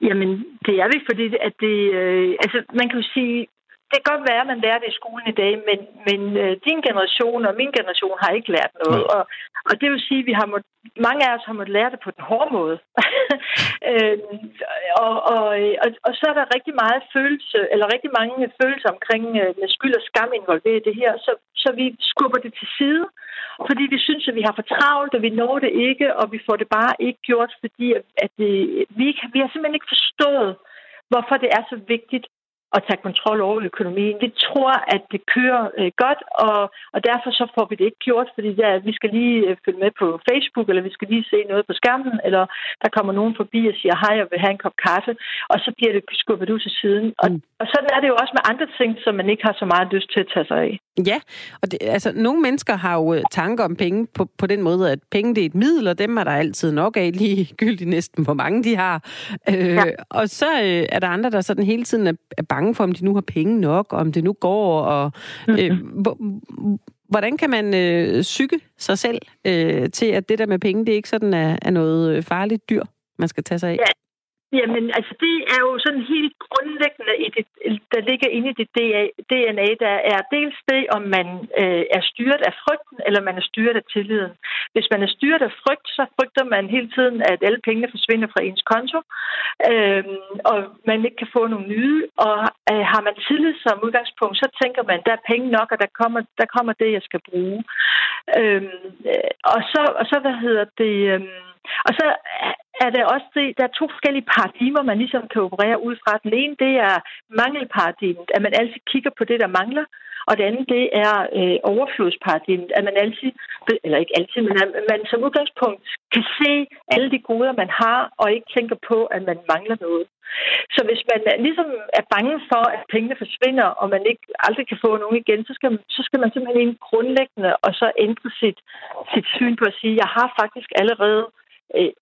Jamen, det er vi, fordi at det, øh, altså, man kan jo sige, det kan godt være, at man lærer det i skolen i dag, men, men øh, din generation og min generation har ikke lært noget. Og, og det vil sige, at vi har må, mange af os har måttet lære det på den hårde måde. [LAUGHS] øh, og, og, og, og så er der rigtig meget følelse, eller rigtig mange følelser omkring øh, med skyld og skam involveret i det her, så, så vi skubber det til side, fordi vi synes, at vi har for travlt, og vi når det ikke, og vi får det bare ikke gjort, fordi at det, vi, vi har simpelthen ikke forstået, hvorfor det er så vigtigt at tage kontrol over økonomien. Vi tror, at det kører øh, godt, og, og derfor så får vi det ikke gjort, fordi der, vi skal lige øh, følge med på Facebook, eller vi skal lige se noget på skærmen, eller der kommer nogen forbi og siger, hej, jeg vil have en kop kaffe, og så bliver det skubbet ud til siden. Og, mm og sådan er det jo også med andre ting, som man ikke har så meget lyst til at tage sig af. Ja, og det, altså, nogle mennesker har jo øh, tanker om penge på, på den måde, at penge det er et middel, og dem er der altid nok af, [LAUGHS] ligegyldigt næsten, hvor mange de har. Øh, ja. Og så øh, er der andre, der sådan hele tiden er, er bange for, om de nu har penge nok, og om det nu går, og øh, mm-hmm. hvordan kan man øh, syge sig selv øh, til, at det der med penge, det ikke sådan er, er noget farligt dyr, man skal tage sig af? Ja, Jamen, altså det er jo sådan helt grundlæggende, i det, der ligger inde i det DNA, der er dels det, om man øh, er styret af frygten, eller man er styret af tilliden. Hvis man er styret af frygt, så frygter man hele tiden, at alle pengene forsvinder fra ens konto, øh, og man ikke kan få nogle nye. Og øh, har man tillid som udgangspunkt, så tænker man, der er penge nok, og der kommer, der kommer det, jeg skal bruge. Øhm, øh, og, så, og så, hvad hedder det... Øh, og så er der også det, der er to forskellige paradigmer, man ligesom kan operere ud fra. Den ene, det er mangelparadigmet, at man altid kigger på det, der mangler. Og det andet, det er øh, overflodsparadigmet, at man altid, eller ikke altid, men at man som udgangspunkt kan se alle de goder, man har, og ikke tænker på, at man mangler noget. Så hvis man ligesom er bange for, at pengene forsvinder, og man ikke aldrig kan få nogen igen, så skal, så skal man simpelthen ind grundlæggende og så ændre sit, sit syn på at sige, jeg har faktisk allerede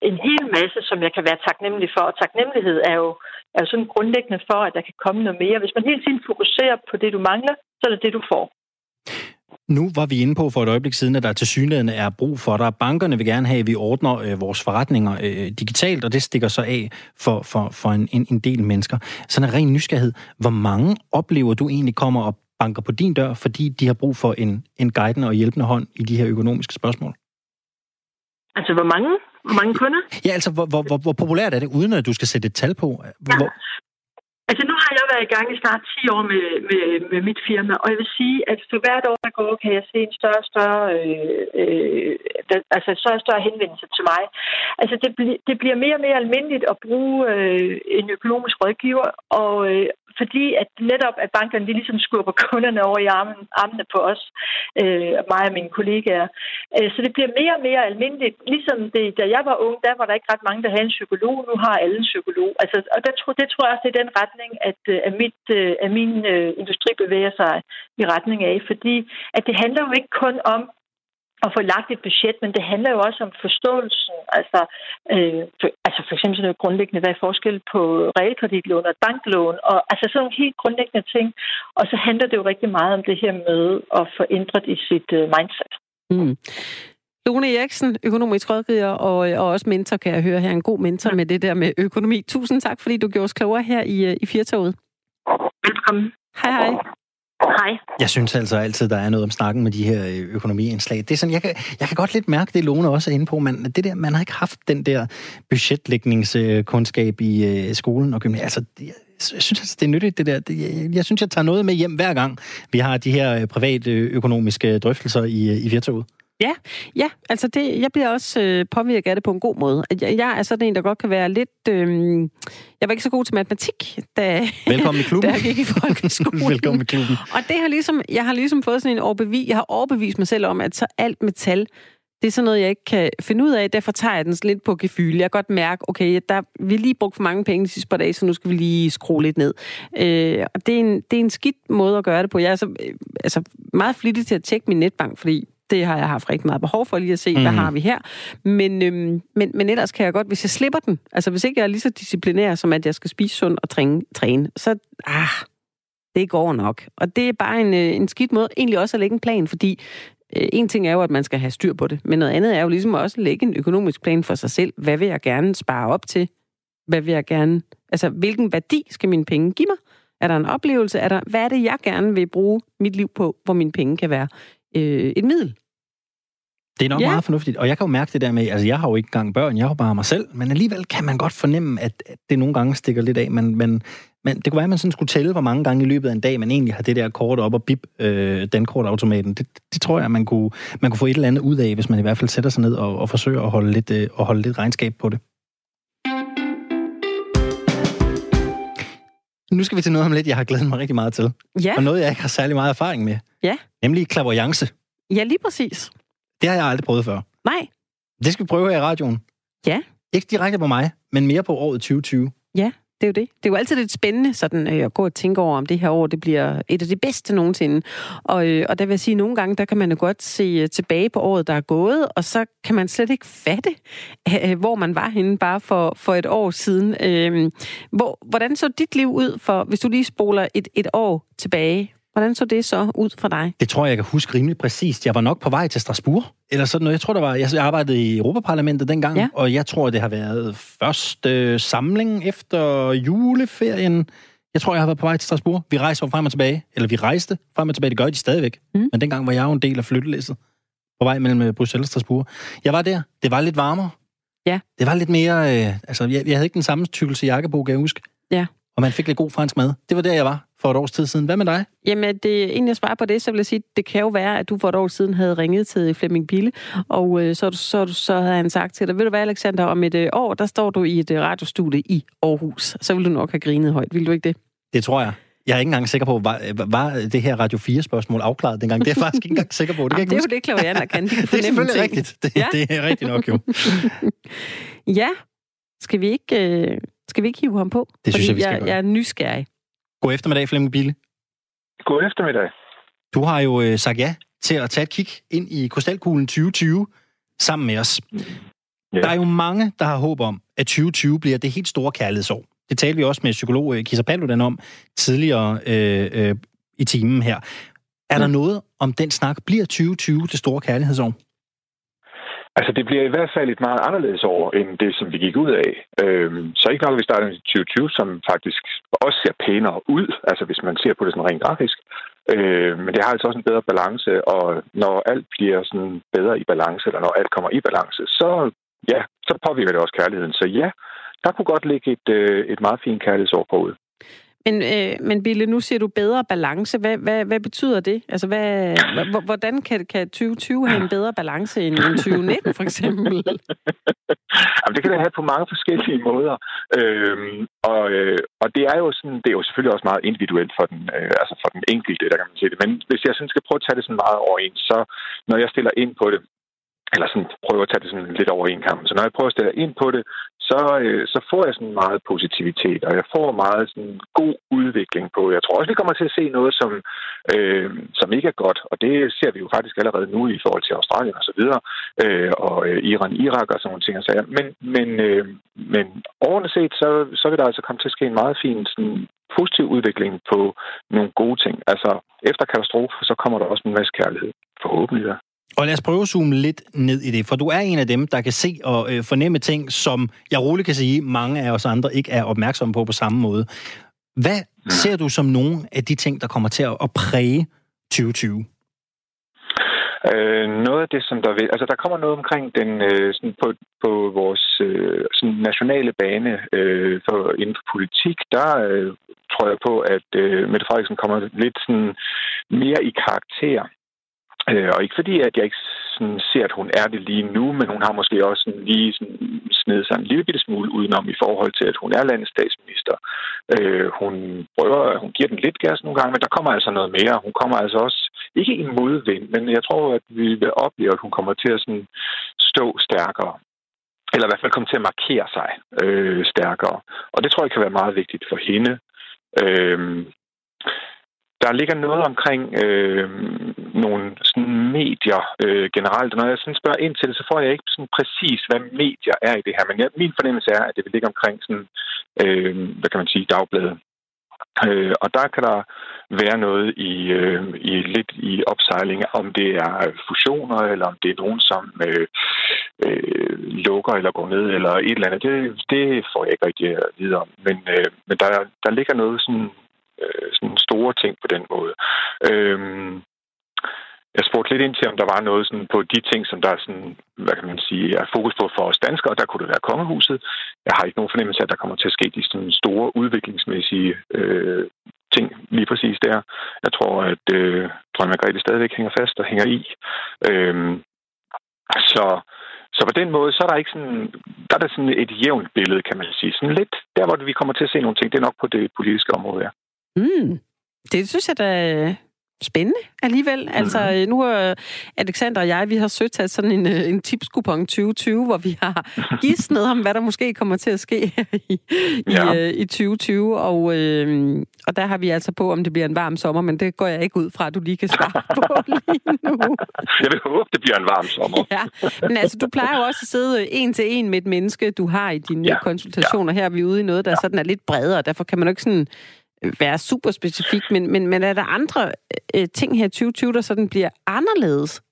en hel masse, som jeg kan være taknemmelig for. Og taknemmelighed er jo, er jo sådan grundlæggende for, at der kan komme noget mere. Hvis man hele tiden fokuserer på det, du mangler, så er det det, du får. Nu var vi inde på for et øjeblik siden, at der til synligheden er brug for dig. Bankerne vil gerne have, at vi ordner øh, vores forretninger øh, digitalt, og det stikker så af for, for, for en, en, en del mennesker. Sådan en ren nysgerrighed. Hvor mange oplever du egentlig kommer og banker på din dør, fordi de har brug for en, en guidende og hjælpende hånd i de her økonomiske spørgsmål? Altså, hvor mange? Hvor mange kunder? Ja, altså, hvor, hvor, hvor, hvor populært er det, uden at du skal sætte et tal på? Hvor, ja. Altså nu har jeg været i gang i snart 10 år med, med, med mit firma, og jeg vil sige, at for hvert år, der går, kan jeg se en større og større, øh, øh, altså en større og større henvendelse til mig. Altså det, bl- det bliver mere og mere almindeligt at bruge øh, en økonomisk rådgiver, og, øh, fordi at netop at bankerne de ligesom skubber [LAUGHS] kunderne over i armen, armene på os, øh, mig og mine kollegaer. Øh, så det bliver mere og mere almindeligt. Ligesom det, da jeg var ung, der var der ikke ret mange, der havde en psykolog. Nu har alle en psykolog. Altså, og der, det tror jeg også, det er den retning, at, øh, at, mit, øh, at min øh, industri bevæger sig i retning af. Fordi at det handler jo ikke kun om at få lagt et budget, men det handler jo også om forståelsen. Altså, øh, for, altså for eksempel sådan noget grundlæggende, hvad er forskel på realkreditlån og banklån, og altså sådan nogle helt grundlæggende ting. Og så handler det jo rigtig meget om det her med at få ændret i sit øh, mindset. Mm. Lone Eriksen, økonomisk rådgiver og, og også mentor, kan jeg høre her. En god mentor med det der med økonomi. Tusind tak, fordi du gjorde os klogere her i, øh, i Firtoget. Velkommen. Hej hej. Hej. Jeg synes altså altid, der er noget om snakken med de her øh, økonomiindslag. Det er sådan, jeg kan, jeg kan godt lidt mærke, det Lone også er inde på, men det der, man har ikke haft den der budgetlægningskundskab i øh, skolen og gymnasiet. Altså, jeg synes altså, det er nyttigt, det der. Jeg, jeg synes, jeg tager noget med hjem hver gang, vi har de her øh, private øh, økonomiske drøftelser i, i Virtuet. Ja, ja, altså det, jeg bliver også øh, påvirket af det på en god måde. Jeg, jeg er sådan en, der godt kan være lidt... Øh, jeg var ikke så god til matematik, da, Velkommen i [LAUGHS] klubben. da jeg gik i folkeskolen. [LAUGHS] Velkommen i klubben. Og det har ligesom, jeg har ligesom fået sådan en overbevis, jeg har overbevist mig selv om, at så alt metal, det er sådan noget, jeg ikke kan finde ud af. Derfor tager jeg den lidt på gefyl. Jeg kan godt mærke, okay, der, vi lige brugt for mange penge de sidste par dage, så nu skal vi lige skrue lidt ned. Øh, og det er, en, det er en skidt måde at gøre det på. Jeg er så, øh, altså meget flittig til at tjekke min netbank, fordi det har jeg haft rigtig meget behov for lige at se, mm. hvad har vi her. Men, øhm, men, men ellers kan jeg godt, hvis jeg slipper den, altså hvis ikke jeg er lige så disciplinær, som at jeg skal spise sundt og træne, træne så ah, det går nok. Og det er bare en, øh, en skidt måde egentlig også at lægge en plan, fordi øh, en ting er jo, at man skal have styr på det, men noget andet er jo ligesom også at lægge en økonomisk plan for sig selv. Hvad vil jeg gerne spare op til? Hvad vil jeg gerne... Altså, hvilken værdi skal mine penge give mig? Er der en oplevelse? Er der, hvad er det, jeg gerne vil bruge mit liv på, hvor mine penge kan være øh, et middel? Det er nok ja. meget fornuftigt, og jeg kan jo mærke det der med, altså jeg har jo ikke engang børn, jeg har bare mig selv, men alligevel kan man godt fornemme, at, at det nogle gange stikker lidt af, men, men, men det kunne være, at man sådan skulle tælle, hvor mange gange i løbet af en dag, man egentlig har det der kort op og bip øh, den kortautomaten. Det, det tror jeg, man kunne, man kunne få et eller andet ud af, hvis man i hvert fald sætter sig ned og, og forsøger at holde lidt, øh, at holde lidt regnskab på det. Nu skal vi til noget om lidt, jeg har glædet mig rigtig meget til. Ja. Og noget, jeg ikke har særlig meget erfaring med. Ja. Nemlig klaverjance. Ja, lige præcis. Det har jeg aldrig prøvet før. Nej. Det skal vi prøve her i radioen. Ja. Ikke direkte på mig, men mere på året 2020. Ja, det er jo det. Det er jo altid lidt spændende sådan, øh, at gå og tænke over, om det her år det bliver et af de bedste nogensinde. Og, øh, og der vil jeg sige, at nogle gange, der kan man jo godt se øh, tilbage på året, der er gået, og så kan man slet ikke fatte, øh, hvor man var henne bare for, for et år siden. Øh, hvor, hvordan så dit liv ud, for hvis du lige spoler et, et år tilbage? Hvordan så det så ud for dig? Det tror jeg, jeg kan huske rimelig præcist. Jeg var nok på vej til Strasbourg, eller sådan noget. Jeg tror, der var, jeg arbejdede i Europaparlamentet dengang, Ja. og jeg tror, det har været første samling efter juleferien. Jeg tror, jeg har været på vej til Strasbourg. Vi rejste frem og tilbage, eller vi rejste frem og tilbage. Det gør de stadigvæk. Mm. Men dengang var jeg jo en del af flyttelæsset på vej mellem øh, Bruxelles og Strasbourg. Jeg var der. Det var lidt varmere. Ja. Det var lidt mere... Øh, altså, jeg, jeg havde ikke den samme tykkelse jakke på, kan jeg huske. Ja. Og man fik lidt god fransk mad. Det var der, jeg var for et års tid siden. Hvad med dig? Jamen, det, inden jeg svarer på det, så vil jeg sige, det kan jo være, at du for et år siden havde ringet til Flemming Bille, og øh, så, så, så havde han sagt til dig, ved du hvad, Alexander, om et øh, år, der står du i et øh, radiostudie i Aarhus. Så vil du nok have grinet højt, vil du ikke det? Det tror jeg. Jeg er ikke engang sikker på, var, var det her Radio 4-spørgsmål afklaret dengang? Det er jeg faktisk ikke engang sikker på. Det, kan Jamen, ikke det er jo det, Klavianer kan. [LAUGHS] De kan det er selvfølgelig ting. rigtigt. Det, ja. det er rigtigt nok jo. [LAUGHS] Ja, skal vi ikke, øh, skal vi ikke hive ham på? Det synes Fordi jeg, vi skal jeg, gøre. jeg er nysgerrig. God eftermiddag, Flemming Bille. God eftermiddag. Du har jo øh, sagt ja til at tage et kig ind i Krystalkuglen 2020 sammen med os. Ja. Der er jo mange, der har håb om, at 2020 bliver det helt store kærlighedsår. Det talte vi også med psykolog øh, Kisa Paludan om tidligere øh, øh, i timen her. Er der noget om den snak? Bliver 2020 det store kærlighedsår? Altså, det bliver i hvert fald et meget anderledes år, end det, som vi gik ud af. Øhm, så ikke nok, at vi starter i 2020, som faktisk også ser pænere ud, altså hvis man ser på det sådan rent grafisk. Øh, men det har altså også en bedre balance, og når alt bliver sådan bedre i balance, eller når alt kommer i balance, så, ja, så påvirker det også kærligheden. Så ja, der kunne godt ligge et, øh, et meget fint kærlighedsår på ud. Men, øh, men Bille, nu siger du bedre balance. Hvad, hvad, hvad betyder det? Altså, hvad, hvordan kan, kan 2020 have en bedre balance end 2019, for eksempel? [LAUGHS] Jamen, det kan det have på mange forskellige måder. Øhm, og, øh, og det er jo sådan, det er jo selvfølgelig også meget individuelt for den, øh, altså for den enkelte, der kan man sige det. Men hvis jeg sådan skal prøve at tage det sådan meget over en, så når jeg stiller ind på det, eller sådan prøver at tage det sådan lidt over en kamp. Så når jeg prøver at stille ind på det, så, øh, så får jeg sådan meget positivitet, og jeg får meget sådan god udvikling på. Jeg tror også, vi kommer til at se noget, som, øh, som ikke er godt, og det ser vi jo faktisk allerede nu i forhold til Australien og så videre, øh, og øh, Iran, Irak og sådan nogle ting. Så, men, men, øh, men overordnet set, så, så vil der altså komme til at ske en meget fin sådan, positiv udvikling på nogle gode ting. Altså, efter katastrofe, så kommer der også en masse kærlighed, forhåbentlig. Ja. Og lad os prøve at zoome lidt ned i det, for du er en af dem, der kan se og øh, fornemme ting, som jeg roligt kan sige, mange af os andre ikke er opmærksomme på på samme måde. Hvad mm. ser du som nogle af de ting, der kommer til at præge 2020? Øh, noget af det, som der vil... Altså, der kommer noget omkring den øh, sådan på, på vores øh, sådan nationale bane øh, for, inden for politik. Der øh, tror jeg på, at øh, Mette Frederiksen kommer lidt sådan mere i karakter Øh, og ikke fordi, at jeg ikke sådan ser, at hun er det lige nu, men hun har måske også sådan lige sådan snedet sig en lille bitte smule udenom i forhold til, at hun er landets statsminister. Øh, hun prøver, hun giver den lidt gas nogle gange, men der kommer altså noget mere. Hun kommer altså også, ikke i modvind, men jeg tror, at vi vil opleve, at hun kommer til at sådan stå stærkere. Eller i hvert fald komme til at markere sig øh, stærkere. Og det tror jeg kan være meget vigtigt for hende. Øh, der ligger noget omkring øh, nogle sådan medier øh, generelt. Når jeg sådan spørger ind til det, så får jeg ikke sådan præcis, hvad medier er i det her. Men jeg, min fornemmelse er, at det vil ligge omkring sådan, øh, hvad kan man sige, dagbladet. Øh, og der kan der være noget i, øh, i lidt i opsejling, om det er fusioner, eller om det er nogen, som øh, øh, lukker eller går ned, eller et eller andet. Det, det får jeg ikke rigtig at vide om. Men, øh, men der, der ligger noget sådan øh, sådan store ting på den måde. Øhm, jeg spurgte lidt ind til, om der var noget sådan på de ting, som der er sådan, hvad kan man sige, er fokus på for os danskere. Der kunne det være kongehuset. Jeg har ikke nogen fornemmelse af, at der kommer til at ske de sådan store udviklingsmæssige øh, ting lige præcis der. Jeg tror, at øh, dronning Margrethe stadigvæk hænger fast og hænger i. Øhm, så, så på den måde, så er der ikke sådan, der er der sådan et jævnt billede, kan man sige. Sådan lidt der, hvor vi kommer til at se nogle ting, det er nok på det politiske område, ja. Mm. Det synes jeg da er spændende alligevel. Mm. Altså, nu har Alexander og jeg, vi har søgt sådan en, øh, en tipskupon 2020, hvor vi har [LAUGHS] gidsnet om, hvad der måske kommer til at ske [LAUGHS] i, ja. i, øh, i 2020. Og, øh, og der har vi altså på, om det bliver en varm sommer, men det går jeg ikke ud fra, at du lige kan svare på [LAUGHS] lige nu. Jeg vil håbe, det bliver en varm sommer. ja, men altså, du plejer jo også at sidde en til en med et menneske, du har i dine ja. konsultationer. Her er vi ude i noget, der ja. sådan er lidt bredere, derfor kan man jo ikke sådan være super specifik, men, men, men er der andre øh, ting her i 2020, der sådan bliver anderledes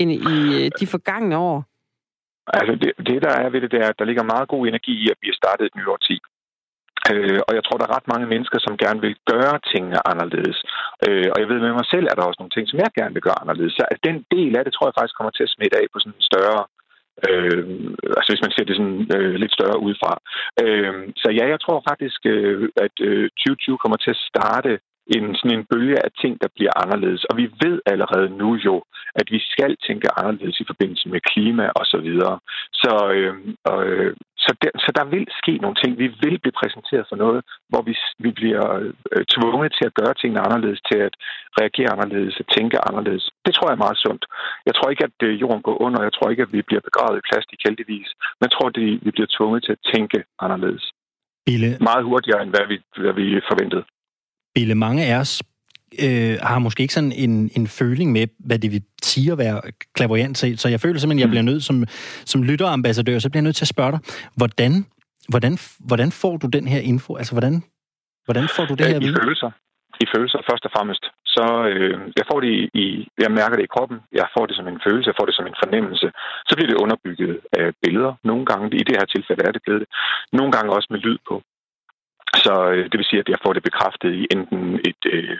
end i øh, de forgangne år? Altså det, det, der er ved det, det er, at der ligger meget god energi i, at vi har startet et nyt årti. Øh, og jeg tror, der er ret mange mennesker, som gerne vil gøre tingene anderledes. Øh, og jeg ved med mig selv, at der er også nogle ting, som jeg gerne vil gøre anderledes. Så at den del af det, tror jeg faktisk kommer til at smitte af på sådan en større Øh, altså hvis man ser det sådan øh, lidt større udefra. Øh, så ja, jeg tror faktisk, øh, at øh, 2020 kommer til at starte en, sådan en bølge af ting, der bliver anderledes. Og vi ved allerede nu jo, at vi skal tænke anderledes i forbindelse med klima og så videre. Så, øh, øh, så, der, så der vil ske nogle ting. Vi vil blive præsenteret for noget, hvor vi, vi bliver øh, tvunget til at gøre tingene anderledes, til at reagere anderledes, at tænke anderledes. Det tror jeg er meget sundt. Jeg tror ikke, at øh, jorden går under. Jeg tror ikke, at vi bliver begravet i plastik heldigvis. Men jeg tror, at vi bliver tvunget til at tænke anderledes. Bille. Meget hurtigere, end hvad vi, hvad vi forventede. Bille, mange af os øh, har måske ikke sådan en, en føling med, hvad det vil sige at være klaverjant til. Så jeg føler simpelthen, at jeg bliver nødt som, som lytterambassadør, så bliver jeg nødt til at spørge dig, hvordan, hvordan, hvordan får du den her info? Altså, hvordan, hvordan får du det her I følelser. I følelser, først og fremmest. Så øh, jeg får det i, jeg mærker det i kroppen, jeg får det som en følelse, jeg får det som en fornemmelse. Så bliver det underbygget af billeder. Nogle gange, i det her tilfælde er det blevet det. Nogle gange også med lyd på. Så øh, det vil sige, at jeg får det bekræftet i enten et, øh,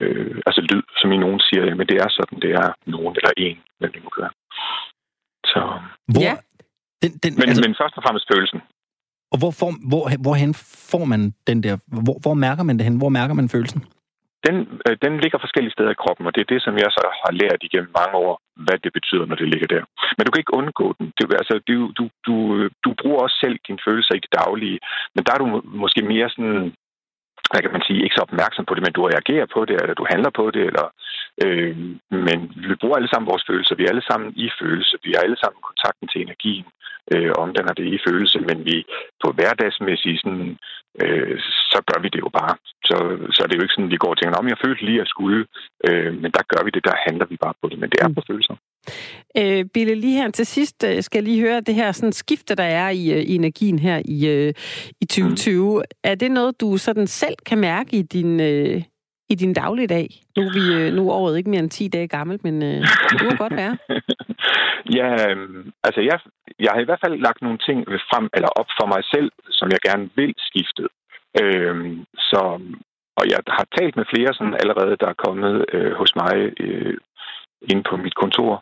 øh, altså lyd, som i nogen siger, men det er sådan, det er nogen eller en, men det må gøre. Så, Hvor? Ja. Den, den, men, altså... men først og fremmest følelsen. Og hvor får, hvor, hvorhen får man den der, hvor, hvor mærker man det hen? Hvor mærker man følelsen? Den, øh, den ligger forskellige steder i kroppen, og det er det, som jeg så har lært igennem mange år, hvad det betyder, når det ligger der. Men du kan ikke undgå den. Det, altså, du, du, du, du bruger også selv dine følelser i det daglige, men der er du måske mere sådan, hvad kan man sige, ikke så opmærksom på det, men du reagerer på det, eller du handler på det, eller, øh, men vi bruger alle sammen vores følelser. Vi er alle sammen i følelse. Vi har alle sammen kontakten til energien, øh, omdanner det i følelse, men vi på hverdagsmæssigt, sådan, øh, så gør vi det jo bare. Så, så er det jo ikke sådan, at vi går og tænker, om jeg følte lige at skulle, øh, men der gør vi det, der handler vi bare på det, men det er på følelser. Øh, Bille, lige her til sidst øh, skal jeg lige høre det her sådan skifte, der er i, øh, i energien her i, øh, i 2020. Er det noget, du sådan selv kan mærke i din, øh, i din dagligdag? Nu er, vi, øh, nu er året ikke mere end 10 dage gammelt, men øh, det må godt være. [LAUGHS] ja, øhm, altså jeg, jeg har i hvert fald lagt nogle ting frem, eller op for mig selv, som jeg gerne vil skifte. Øhm, så, og jeg har talt med flere sådan allerede, der er kommet øh, hos mig øh, inde på mit kontor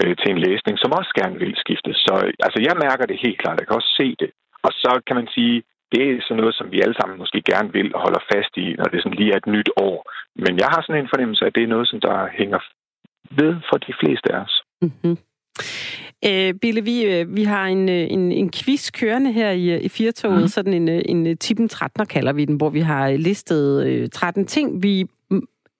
øh, til en læsning, som også gerne vil skifte. Så altså, jeg mærker det helt klart. Jeg kan også se det. Og så kan man sige, det er sådan noget, som vi alle sammen måske gerne vil og holder fast i, når det sådan lige er et nyt år. Men jeg har sådan en fornemmelse af, at det er noget, som der hænger ved for de fleste af os. Mm-hmm. Øh, Bille, vi, øh, vi har en, øh, en, en quiz kørende her i, øh, i Firtoget, mm. sådan en, en tippen 13 kalder vi den, hvor vi har listet øh, 13 ting, vi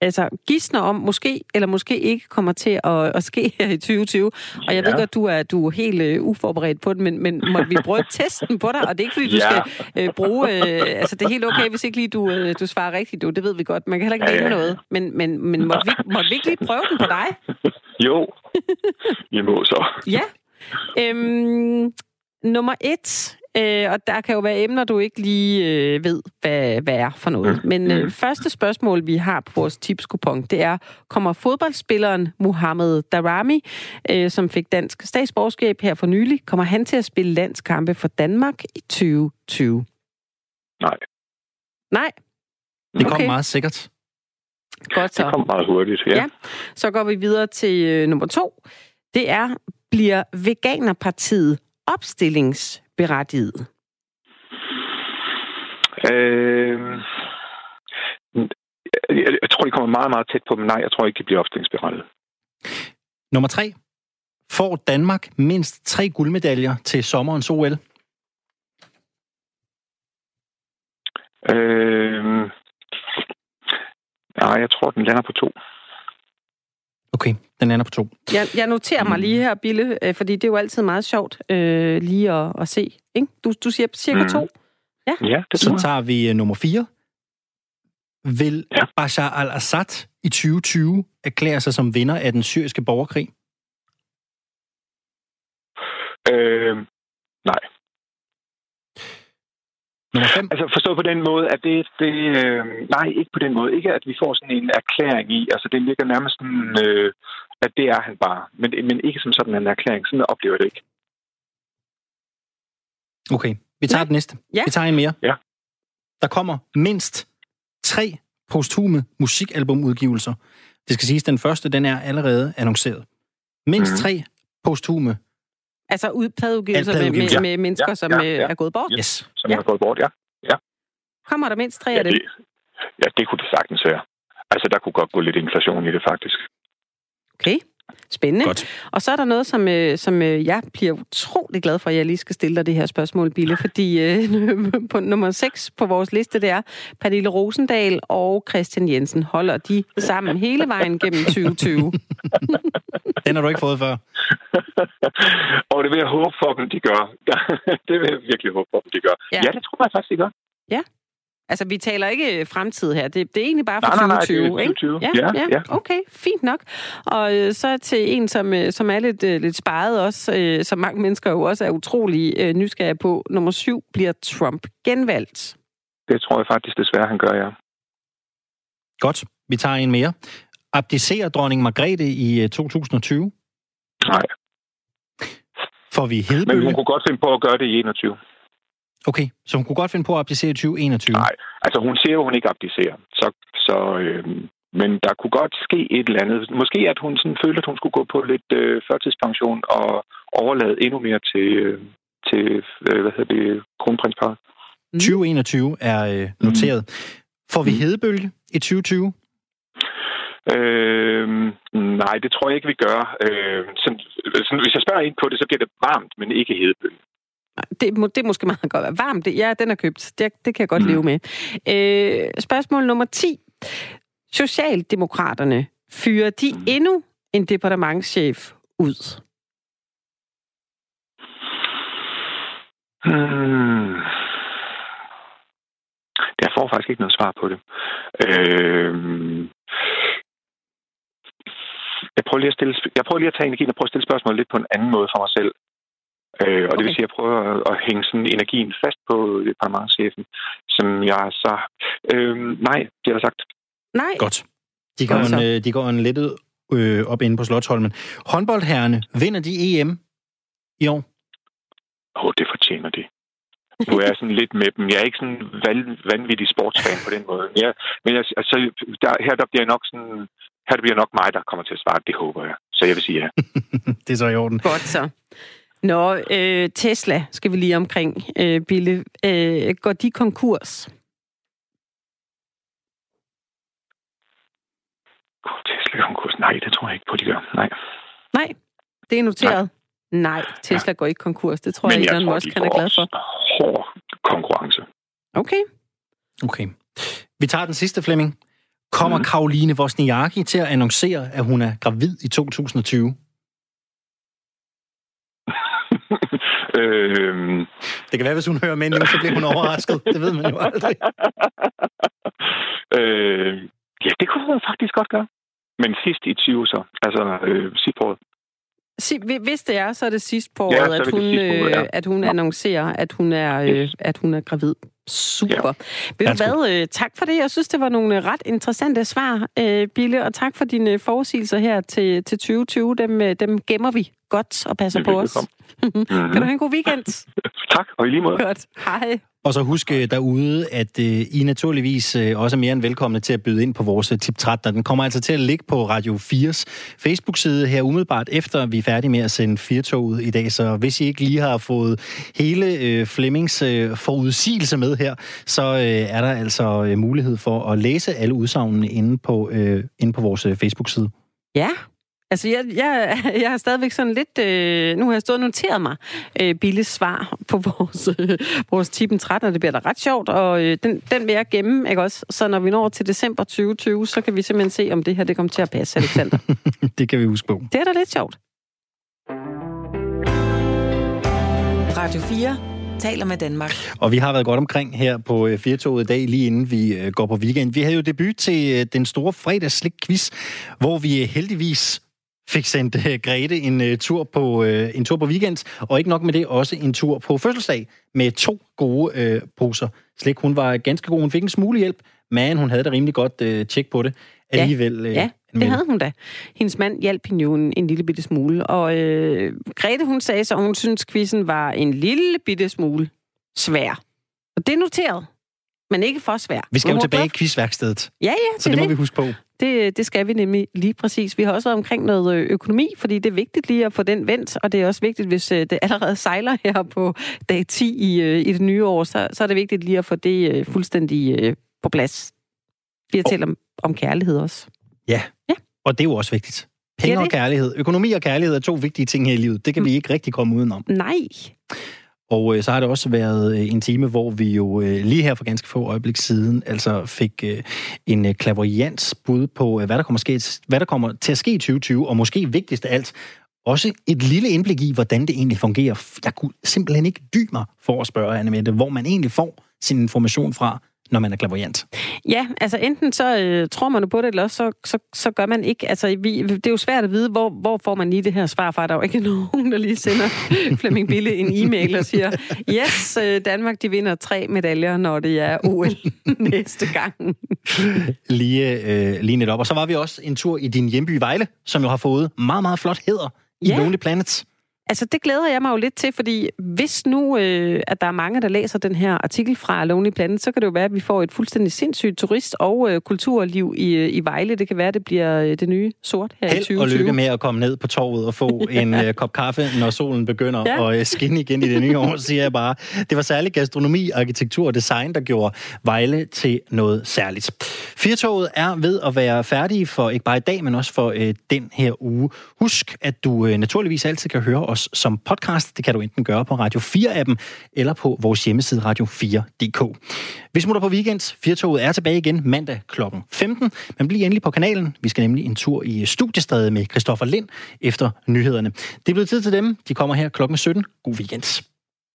altså gidsner om, måske eller måske ikke kommer til at, at ske [LAUGHS] her i 2020. Og jeg ja. ved godt, du er, du er helt uh, uforberedt på det, men, men må vi prøve testen på dig? Og det er ikke, fordi du ja. skal uh, bruge... Uh, altså, det er helt okay, hvis ikke lige du, uh, du svarer rigtigt. Du, det ved vi godt. Man kan heller ikke ja, ja. noget. Men, men, men må, vi, må vi ikke lige prøve den på dig? [LAUGHS] Jo, I må så. Ja. Øhm, nummer et, øh, og der kan jo være emner, du ikke lige øh, ved, hvad, hvad er for noget. Mm. Men øh, første spørgsmål, vi har på vores tipskupon, det er, kommer fodboldspilleren Mohamed Darami, øh, som fik dansk statsborgerskab her for nylig, kommer han til at spille landskampe for Danmark i 2020? Nej. Nej? Det kommer meget sikkert. Godt så. Det kommer meget hurtigt, ja. ja. Så går vi videre til øh, nummer to. Det er, bliver Veganerpartiet opstillingsberettiget? Øh, jeg, jeg tror, de kommer meget, meget tæt på, men nej, jeg tror ikke, de bliver opstillingsberettiget. Nummer tre. Får Danmark mindst tre guldmedaljer til sommerens OL? Øh, nej, jeg tror, den lander på to. Okay, den lander på to. Jeg, jeg noterer mig lige her, Bille, øh, fordi det er jo altid meget sjovt øh, lige at, at se. Ikke? Du, du siger cirka Mm. to. Ja. Ja, det Så tager vi uh, nummer 4. Vil Ja. Bashar al-Assad i 2020 erklære sig som vinder af den syriske borgerkrig? Øh, nej. Nummer 5. Altså forstået på den måde, at det, det øh, nej, ikke på den måde. Ikke at vi får sådan en erklæring i. Altså det ligger nærmest sådan, øh, at det er han bare. Men, men ikke som sådan en erklæring. Sådan oplever jeg det ikke. Okay, vi tager Ja. den næste. Ja. Vi tager en mere. Ja. Der kommer mindst tre posthume musikalbumudgivelser. Det skal siges, den første, den er allerede annonceret. Mindst Mhm. tre posthume. Altså ud pladeudgivelser med, med, med mennesker, Ja, som ja, øh, ja. er gået bort. Yes. Som Ja. ja. har gået bort, ja. Kommer der mindst tre Ja af dem? det, ja, det kunne det sagtens være. Altså, der kunne godt gå lidt inflation i det, faktisk. Okay, spændende. Godt. Og så er der noget, som, øh, som øh, jeg bliver utrolig glad for, at jeg lige skal stille dig det her spørgsmål, Bille, fordi øh, [LAUGHS] på nummer 6 på vores liste, det er Pernille Rosendal og Christian Jensen. Holder de sammen hele vejen gennem 2020? [LAUGHS] Den har du ikke fået før. [LAUGHS] og det vil jeg håbe for dem, de gør. det vil jeg virkelig håbe for dem, de gør. Ja. Ja, ja det tror jeg faktisk, de gør. Altså, vi taler ikke øh, fremtid her. Det, det er egentlig bare for Nej, nej, nej, det er 2020, ikke? 2020. Ja, Ja, ja, ja. okay, fint nok. Og øh, så til en, som, øh, som er lidt, øh, lidt sparet også, øh, som mange mennesker jo også er utrolig øh, nysgerrige på. Nummer syv bliver Trump genvalgt. Det tror jeg faktisk desværre, han gør, ja. Godt. Vi tager en mere. Abdicerer dronning Margrethe i øh, 2020? Nej. Får vi Men hedbølge? hun kunne godt finde på at gøre det i 21. Okay, så hun kunne godt finde på at abdicere i 2021? Nej, altså hun siger jo, at hun ikke abdicerer. Så, så, øh, men der kunne godt ske et eller andet. Måske at hun sådan følte, at hun skulle gå på lidt øh, førtidspension og overlade endnu mere til, øh, til øh, hvad hedder det, kronprinsparet. 2021 er øh, noteret. Får vi hedebølge i 2020? Øh, nej, det tror jeg ikke, vi gør. Øh, sådan, sådan, hvis jeg spørger ind på det, så bliver det varmt, men ikke hedebølge. Det, må, det måske meget godt. Varmt, det, ja, den er købt. Det, det kan jeg godt leve med. Øh, spørgsmål nummer 10. Socialdemokraterne fyrer de endnu en departementschef ud? Hmm. Jeg får faktisk ikke noget svar på det. Øh, jeg prøver lige at stille, jeg prøver lige at tage energien og prøve at stille spørgsmålet lidt på en anden måde for mig selv. Øh, og det vil Okay. sige, at jeg prøver at, at hænge sådan energien fast på departementchefen, som jeg så... Øh, nej, det har jeg sagt. Nej. Godt. De går, en, øh, de går en lettet øh, op inde på Slottholmen. Håndboldherrene, vinder de EM i år? Åh, oh, det fortjener de. Nu er jeg sådan lidt med dem. Jeg er ikke sådan val- vanvittig sportsfan på den måde. Ja, men jeg, altså, der, her der bliver nok sådan... Her der bliver nok mig, der kommer til at svare. Det håber jeg. Så jeg vil sige ja. [LAUGHS] det er så i orden. Godt så. Nå, øh, Tesla skal vi lige omkring, øh, Bille. Øh, går de konkurs? God, Tesla konkurs. Nej, det tror jeg ikke på, de gør. Nej. Nej, det er noteret. Nej, Nej Tesla går ikke konkurs. Det tror jeg, Men jeg Elon tror, Musk han er glad for. hård konkurrence. Okay. Okay. Vi tager den sidste, Flemming. Kommer mm. Karoline Wozniacki til at annoncere, at hun er gravid i 2020? Øhm, Det kan være, hvis hun hører med nu, så bliver hun overrasket. Det ved man jo aldrig. [LAUGHS] øh, ja, det kunne hun faktisk godt gøre. Men sidst i 20 så. Altså øh, sidst på året. Hvis det er, så er det sidst på Ja, året, så er at hun, sidst på året, øh, ja. at hun annoncerer, at hun er, øh, at hun er gravid. Super. Ved du hvad? øh, Tak for det. Jeg synes, det var nogle øh, ret interessante svar, øh, Bille, og tak for dine forudsigelser her til, til 2020. Dem, øh, dem gemmer vi godt og passer på os. Mm-hmm. Kan du have en god weekend? [LAUGHS] Tak, og i lige måde. Godt. Hej. Og så husk øh, derude, at øh, I naturligvis øh, også er mere end velkomne til at byde ind på vores tip 13. Den kommer altså til at ligge på Radio 4's Facebook-side her umiddelbart efter vi er færdige med at sende Firtoget i dag. Så hvis I ikke lige har fået hele Flemmings forudsigelse med her, så er der altså mulighed for at læse alle udsagnene inde på, inde på vores Facebook-side. Ja, altså jeg, jeg, [LAUGHS] jeg har stadigvæk sådan lidt... Øh, nu har jeg stået og noteret mig øh, Billes svar på vores, øh, [LAUGHS] vores tippen 13, og det bliver da ret sjovt, og øh, den, den vil jeg gemme, ikke også? Så når vi når til december 2020, så kan vi simpelthen se, om det her det kommer til at passe, Alexander. [LAUGHS] det kan vi huske på. det er da lidt sjovt. Radio 4 taler med Danmark. Og vi har været godt omkring her på øh, Firtoget i dag, lige inden vi øh, går på weekend. Vi havde jo debut til øh, den store fredagsslik-quiz, hvor vi heldigvis fik sendt øh, Grete en øh, tur på øh, en tur på weekend, og ikke nok med det, også en tur på fødselsdag med to gode øh, poser slik. Hun var ganske god, hun fik en smule hjælp, men hun havde da rimelig godt øh, tjek på det alligevel. Øh, Ja, det havde hun da. Hendes mand hjalp hende jo en, en lille bitte smule. Og øh, Grete, hun sagde så, at hun synes, quizzen var en lille bitte smule svær. Og det er noteret, men ikke for svær. Vi skal jo tilbage i quizværkstedet, Ja, ja, så det, er må vi huske på. Det, det skal vi nemlig lige præcis. Vi har også været omkring noget øh, økonomi, fordi det er vigtigt lige at få den vendt, og det er også vigtigt, hvis øh, det allerede sejler her på dag 10 i, øh, i det nye år, så, så er det vigtigt lige at få det fuldstændig på plads. Vi har talt om, om kærlighed også. Ja. Ja. Og det er jo også vigtigt. Penge Ja, og det. kærlighed. Økonomi og kærlighed er to vigtige ting her i livet. Det kan vi ikke rigtig komme udenom. Nej. Og øh, så har det også været øh, en time, hvor vi jo øh, lige her for ganske få øjeblik siden altså fik øh, en øh, klaverians bud på, øh, hvad, der kommer ske, hvad der kommer til at ske i 2020, og måske vigtigst af alt, også et lille indblik i, hvordan det egentlig fungerer. Jeg kunne simpelthen ikke dy mig for at spørge Anne Mette, hvor man egentlig får sin information fra, når man er klaverjant. Ja, altså enten så øh, tror man på det, eller også så, så, så gør man ikke. Altså, vi, det er jo svært at vide, hvor, hvor får man lige det her svar fra. Der er jo ikke [LAUGHS] nogen, der lige sender [LAUGHS] Flemming Bille en e-mail og siger, yes, øh, Danmark de vinder tre medaljer, når det er OL [LAUGHS] næste gang. Lige, øh, lige netop. Og så var vi også en tur i din hjemby Vejle, som jo har fået meget, meget flot hæder i Ja. Lonely Planet. Altså, det glæder jeg mig jo lidt til, fordi hvis nu, øh, at der er mange, der læser den her artikel fra Lonely Planet, så kan det jo være, at vi får et fuldstændig sindssygt turist- og øh, kulturliv i, øh, i Vejle. Det kan være, at det bliver øh, det nye sort her Held i 2020. og lykke med at komme ned på torvet og få [LAUGHS] en øh, kop kaffe, når solen begynder Ja. at skinne igen i det nye år, siger jeg bare. Det var særligt gastronomi, arkitektur og design, der gjorde Vejle til noget særligt. Firtoget er ved at være færdige for ikke bare i dag, men også for øh, den her uge. Husk, at du øh, naturligvis altid kan høre os som podcast. Det kan du enten gøre på Radio 4-appen eller på vores hjemmeside radio4.dk. Vi smutter på weekend. Firtoget er tilbage igen mandag kl. 15. Men bliv endelig på kanalen. Vi skal nemlig en tur i studiestredet med Christoffer Lind efter nyhederne. Det er blevet tid til dem. De kommer her klokken 17. God weekend.